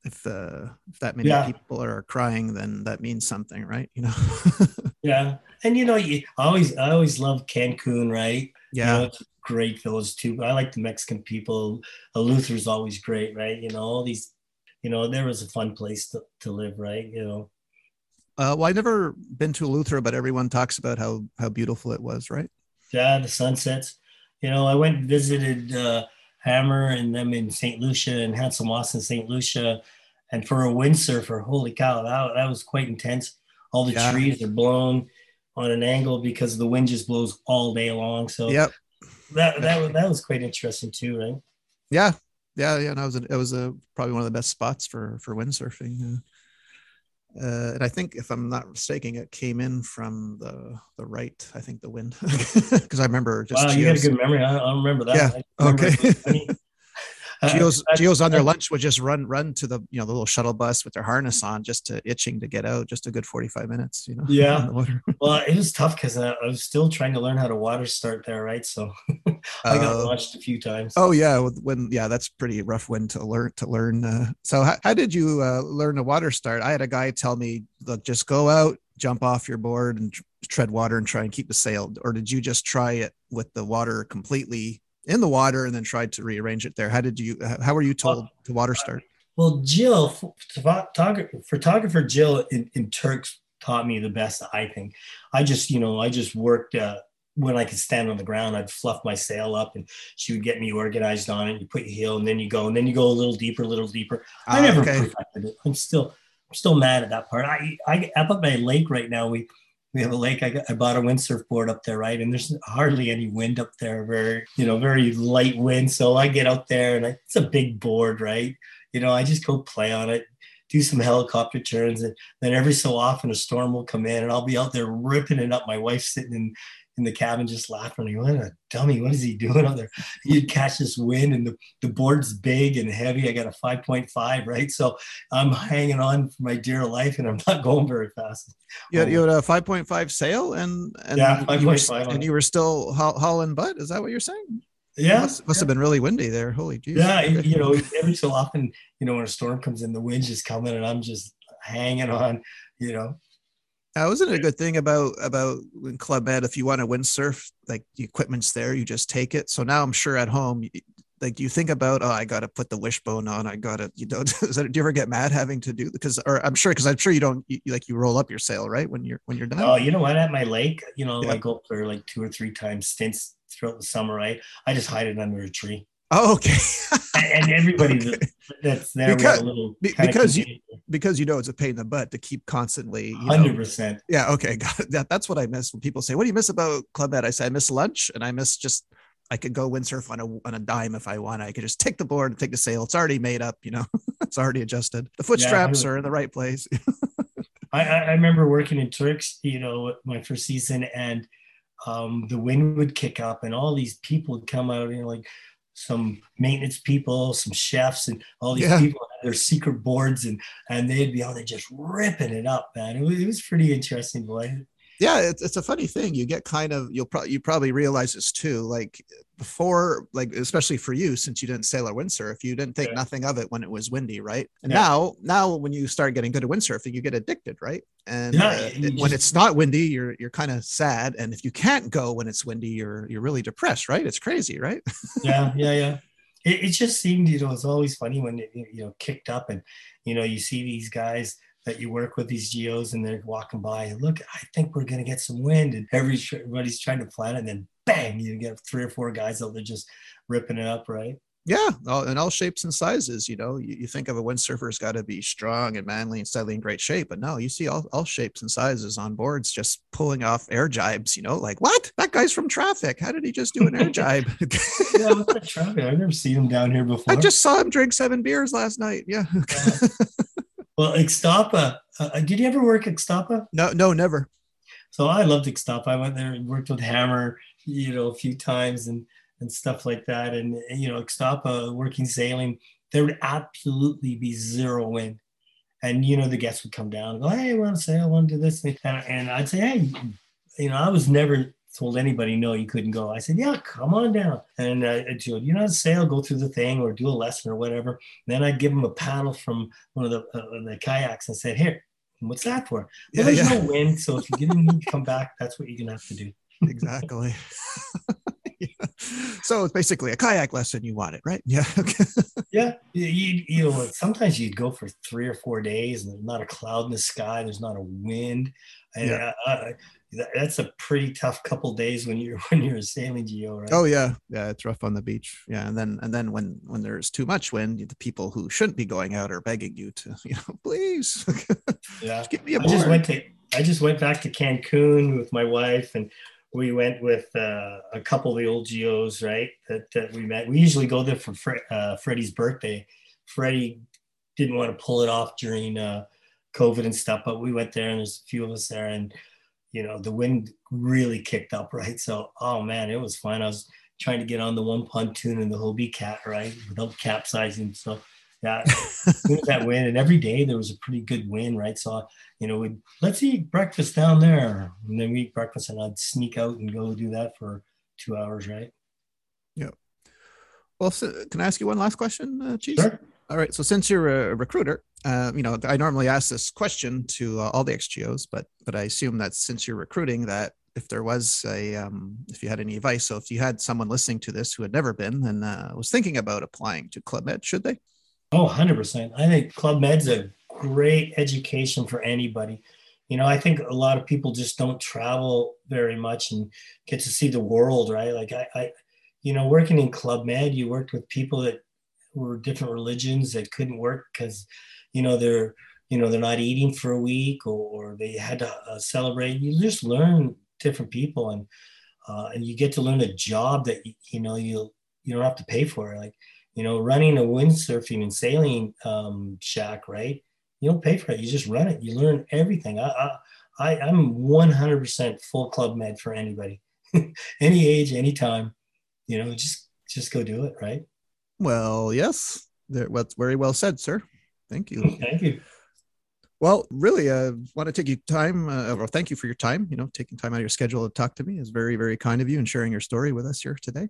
if uh if that many yeah. people are crying, then that means something, right? You know. yeah, and you know, you I always I always love Cancun, right? Yeah. You know, great village too. I like the Mexican people. Eleuthera's always great, right? You know, all these you know, there was a fun place to, to live, right? You know. Uh, well, I've never been to Luther, but everyone talks about how how beautiful it was, right? Yeah, the sunsets. You know, I went and visited uh, Hammer and them in St. Lucia and Hansel Moss in St. Lucia. And for a windsurfer, holy cow, that, that was quite intense. All the yeah. trees are blown on an angle because the wind just blows all day long. So yep. That that was that was quite interesting too, right? Yeah, yeah, yeah. And I was a, it was a probably one of the best spots for for windsurfing. Uh, uh, and I think, if I'm not mistaken, it came in from the the right. I think the wind, because I remember just. Wow, you got a good memory. I, I remember that. Yeah. Remember okay. GO's, uh, GO's on their lunch would just run run to the you know the little shuttle bus with their harness on just to itching to get out just a good 45 minutes you know yeah. well it was tough because I, I, was still trying to learn how to water start there right? So I got uh, launched a few times. oh yeah when yeah that's pretty rough when to learn to learn uh, so how, how did you uh, learn a water start? I had a guy tell me look just go out jump off your board and tread water and try and keep the sail or did you just try it with the water completely in the water and then tried to rearrange it there. How did you, how were you told to water start? Well, Jill, photographer Jill in, in Turks taught me the best, I think. I just, you know, I just worked uh, when I could stand on the ground, I'd fluff my sail up and she would get me organized on it. You put your heel and then you go, and then you go a little deeper, a little deeper. I uh, never okay. perfected it. I'm still, I'm still mad at that part. I, I, up at my lake right now, we, we have a lake. I, I bought a windsurf board up there, right? And there's hardly any wind up there, very, you know, very light wind. So I get out there and I, it's a big board, right? You know, I just go play on it, do some helicopter turns. And then every so often a storm will come in and I'll be out there ripping it up. My wife's sitting in in the cabin just laughing. What a uh, dummy. What is he doing out there? You'd catch this wind and the, the board's big and heavy. I got a 5.5, right? So I'm hanging on for my dear life and I'm not going very fast. You had, you had um, a 5.5 sail and, and, yeah, 5.5 and you were still hauling butt. Is that what you're saying? Yeah. Must, must yeah. have been really windy there. Holy geez. Yeah. you know, every so often, you know, when a storm comes in, the wind's just coming and I'm just hanging on, you know, uh, wasn't it a good thing about about Club Med? If you want to windsurf, like the equipment's there, you just take it. So now I'm sure at home, like you think about, oh, I got to put the wishbone on. I got to, you know, do you ever get mad having to do because, or I'm sure because I'm sure you don't you, like you roll up your sail right when you're when you're done. Oh, you know what? At my lake, you know, yeah. I go for like two or three times stints throughout the summer. Right, I just hide it under a tree. Oh, okay. and everybody okay. that's there because, little because you because you know it's a pain in the butt to keep constantly. Hundred percent. Yeah. Okay. That, that's what I miss when people say, "What do you miss about Club Med?" I say, "I miss lunch, and I miss just I could go windsurf on a on a dime if I want. I could just take the board and take the sail. It's already made up. You know, it's already adjusted. The foot yeah, straps are in the right place." I, I remember working in Turks, you know, my first season, and um, the wind would kick up, and all these people would come out, know, like some maintenance people, some chefs, and all these yeah. people had their secret boards, and and they'd be oh, out there just ripping it up, man. It was, it was pretty interesting, boy yeah it's, it's a funny thing you get kind of you'll probably you probably realize this too like before like especially for you since you didn't sail or windsurf you didn't think yeah. nothing of it when it was windy right? And yeah. now now when you start getting good at windsurfing you get addicted right? And yeah, uh, it, when it's not windy you're you're kind of sad and if you can't go when it's windy you're you're really depressed right? It's crazy right? Yeah yeah yeah. It, it just seemed you know it's always funny when it you know kicked up and you know you see these guys that you work with these GOs and they're walking by and look, I think we're going to get some wind and everybody's trying to plan it and then bang, you get three or four guys out there just ripping it up, right? Yeah, all, in all shapes and sizes. You know, you, you think of a windsurfer's got to be strong and manly and steadily in great shape, but no, you see all, all shapes and sizes on boards just pulling off air jibes. You know, like what? That guy's from traffic. How did he just do an air jibe? yeah, what's that traffic? I've never seen him down here before. I just saw him drink seven beers last night. Yeah. yeah. Well, Ixtapa. Uh, uh, did you ever work Ixtapa? No, no, never. So I loved Ixtapa. I went there and worked with Hammer, you know, a few times and and stuff like that. And you know, Ixtapa working sailing, there would absolutely be zero wind. And you know, the guests would come down and go, "Hey, I want to sail. I want to do this." And, and I'd say, "Hey, you know, I was never told anybody no you couldn't go i said yeah come on down and uh, i told you know the sail go through the thing or do a lesson or whatever and then i'd give them a paddle from one of the, uh, the kayaks and said here what's that for well, yeah, there's yeah. no wind so if you didn't need to come back that's what you're gonna have to do exactly yeah. so it's basically a kayak lesson you wanted, right? Yeah. yeah. You, you know, sometimes you'd go for three or four days and there's not a cloud in the sky. There's not a wind. And yeah. I, I, that's a pretty tough couple days when you're when you're a sailing GO, right? Oh yeah, yeah, it's rough on the beach. Yeah, and then and then when when there's too much wind, the people who shouldn't be going out are begging you to, you know, please, yeah, get me a I just went to I just went back to Cancun with my wife, and we went with uh, a couple of the old GOs, right? That, that we met. We usually go there for Fre- uh, Freddie's birthday. Freddie didn't want to pull it off during uh, COVID and stuff, but we went there, and there's a few of us there, and you know the wind really kicked up right? So oh man it was fun. I was trying to get on the one pontoon and the hobie cat right without capsizing so yeah that wind and every day there was a pretty good wind right? So you know we let's eat breakfast down there. And then we eat breakfast and i'd sneak out and go do that for two hours right? Yeah well so can i ask you one last question uh, Cheese? Sure. all right. So since you're a recruiter uh, you know, I normally ask this question to uh, all the ex-GOs, but but I assume that since you're recruiting, that if there was a um, if you had any advice, so if you had someone listening to this who had never been and uh, was thinking about applying to Club Med, should they? Oh, 100%. I think Club Med's a great education for anybody. You know, I think a lot of people just don't travel very much and get to see the world, right? Like I, I you know, working in Club Med, you worked with people that were different religions that couldn't work because you know they're you know they're not eating for a week or, they had to uh, celebrate. You just learn different people and uh, and you get to learn a job that you know you you don't have to pay for like you know running a windsurfing and sailing um, shack right? You don't pay for it. You just run it. You learn everything. I i, I i'm 100% full club med for anybody. Any age any time. You know just just go do it right? Well yes. That's very well said sir Thank you. Thank you. Well, really, I uh, want to take you time, uh, or thank you for your time. You know, taking time out of your schedule to talk to me is very, very kind of you and sharing your story with us here today.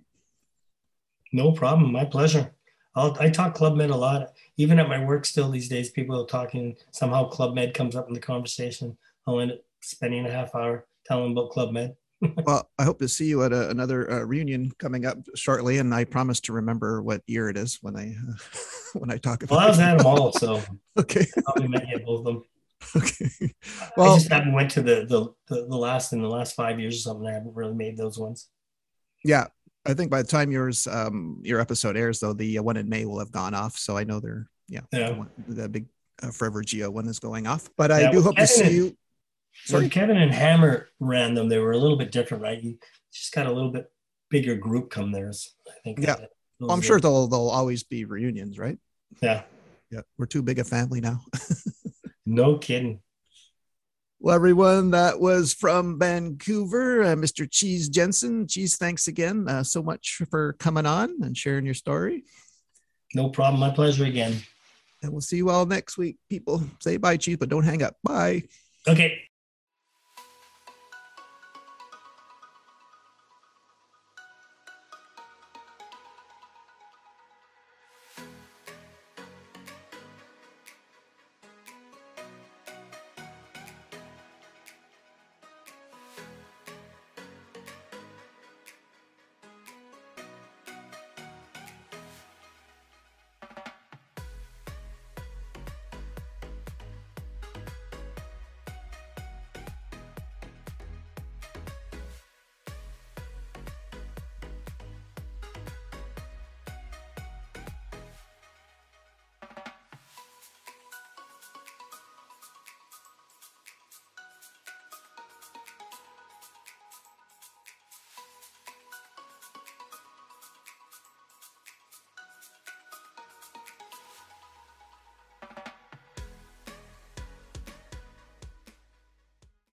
No problem. My pleasure. I'll, I talk Club Med a lot. Even at my work still these days, people are talking. Somehow Club Med comes up in the conversation. I'll end up spending a half hour telling about Club Med well, I hope to see you at a, another uh, reunion coming up shortly, and I promise to remember what year it is when I uh, when I talk about. It. Well, I was at them all, so okay. Probably met you both of them. Okay. Well, I just haven't went to the, the the the last in the last five years or something. I haven't really made those ones. Yeah, I think by the time yours um your episode airs, though, the uh, one in May will have gone off. So I know they're yeah, yeah. The, the big uh, Forever GO one is going off. But I do hope to see you so Kevin and Hammer ran them, they were a little bit different, right? You just got a little bit bigger group come there. I think. Yeah, well, I'm sure they'll they'll always be reunions, right? Yeah. Yeah, we're too big a family now. no kidding. Well, everyone, that was from Vancouver, uh, Mr. Cheese Jenner. Cheese, thanks again uh, so much for coming on and sharing your story. No problem. My pleasure again. And we'll see you all next week, people. Say bye, Cheese, but don't hang up. Bye. Okay.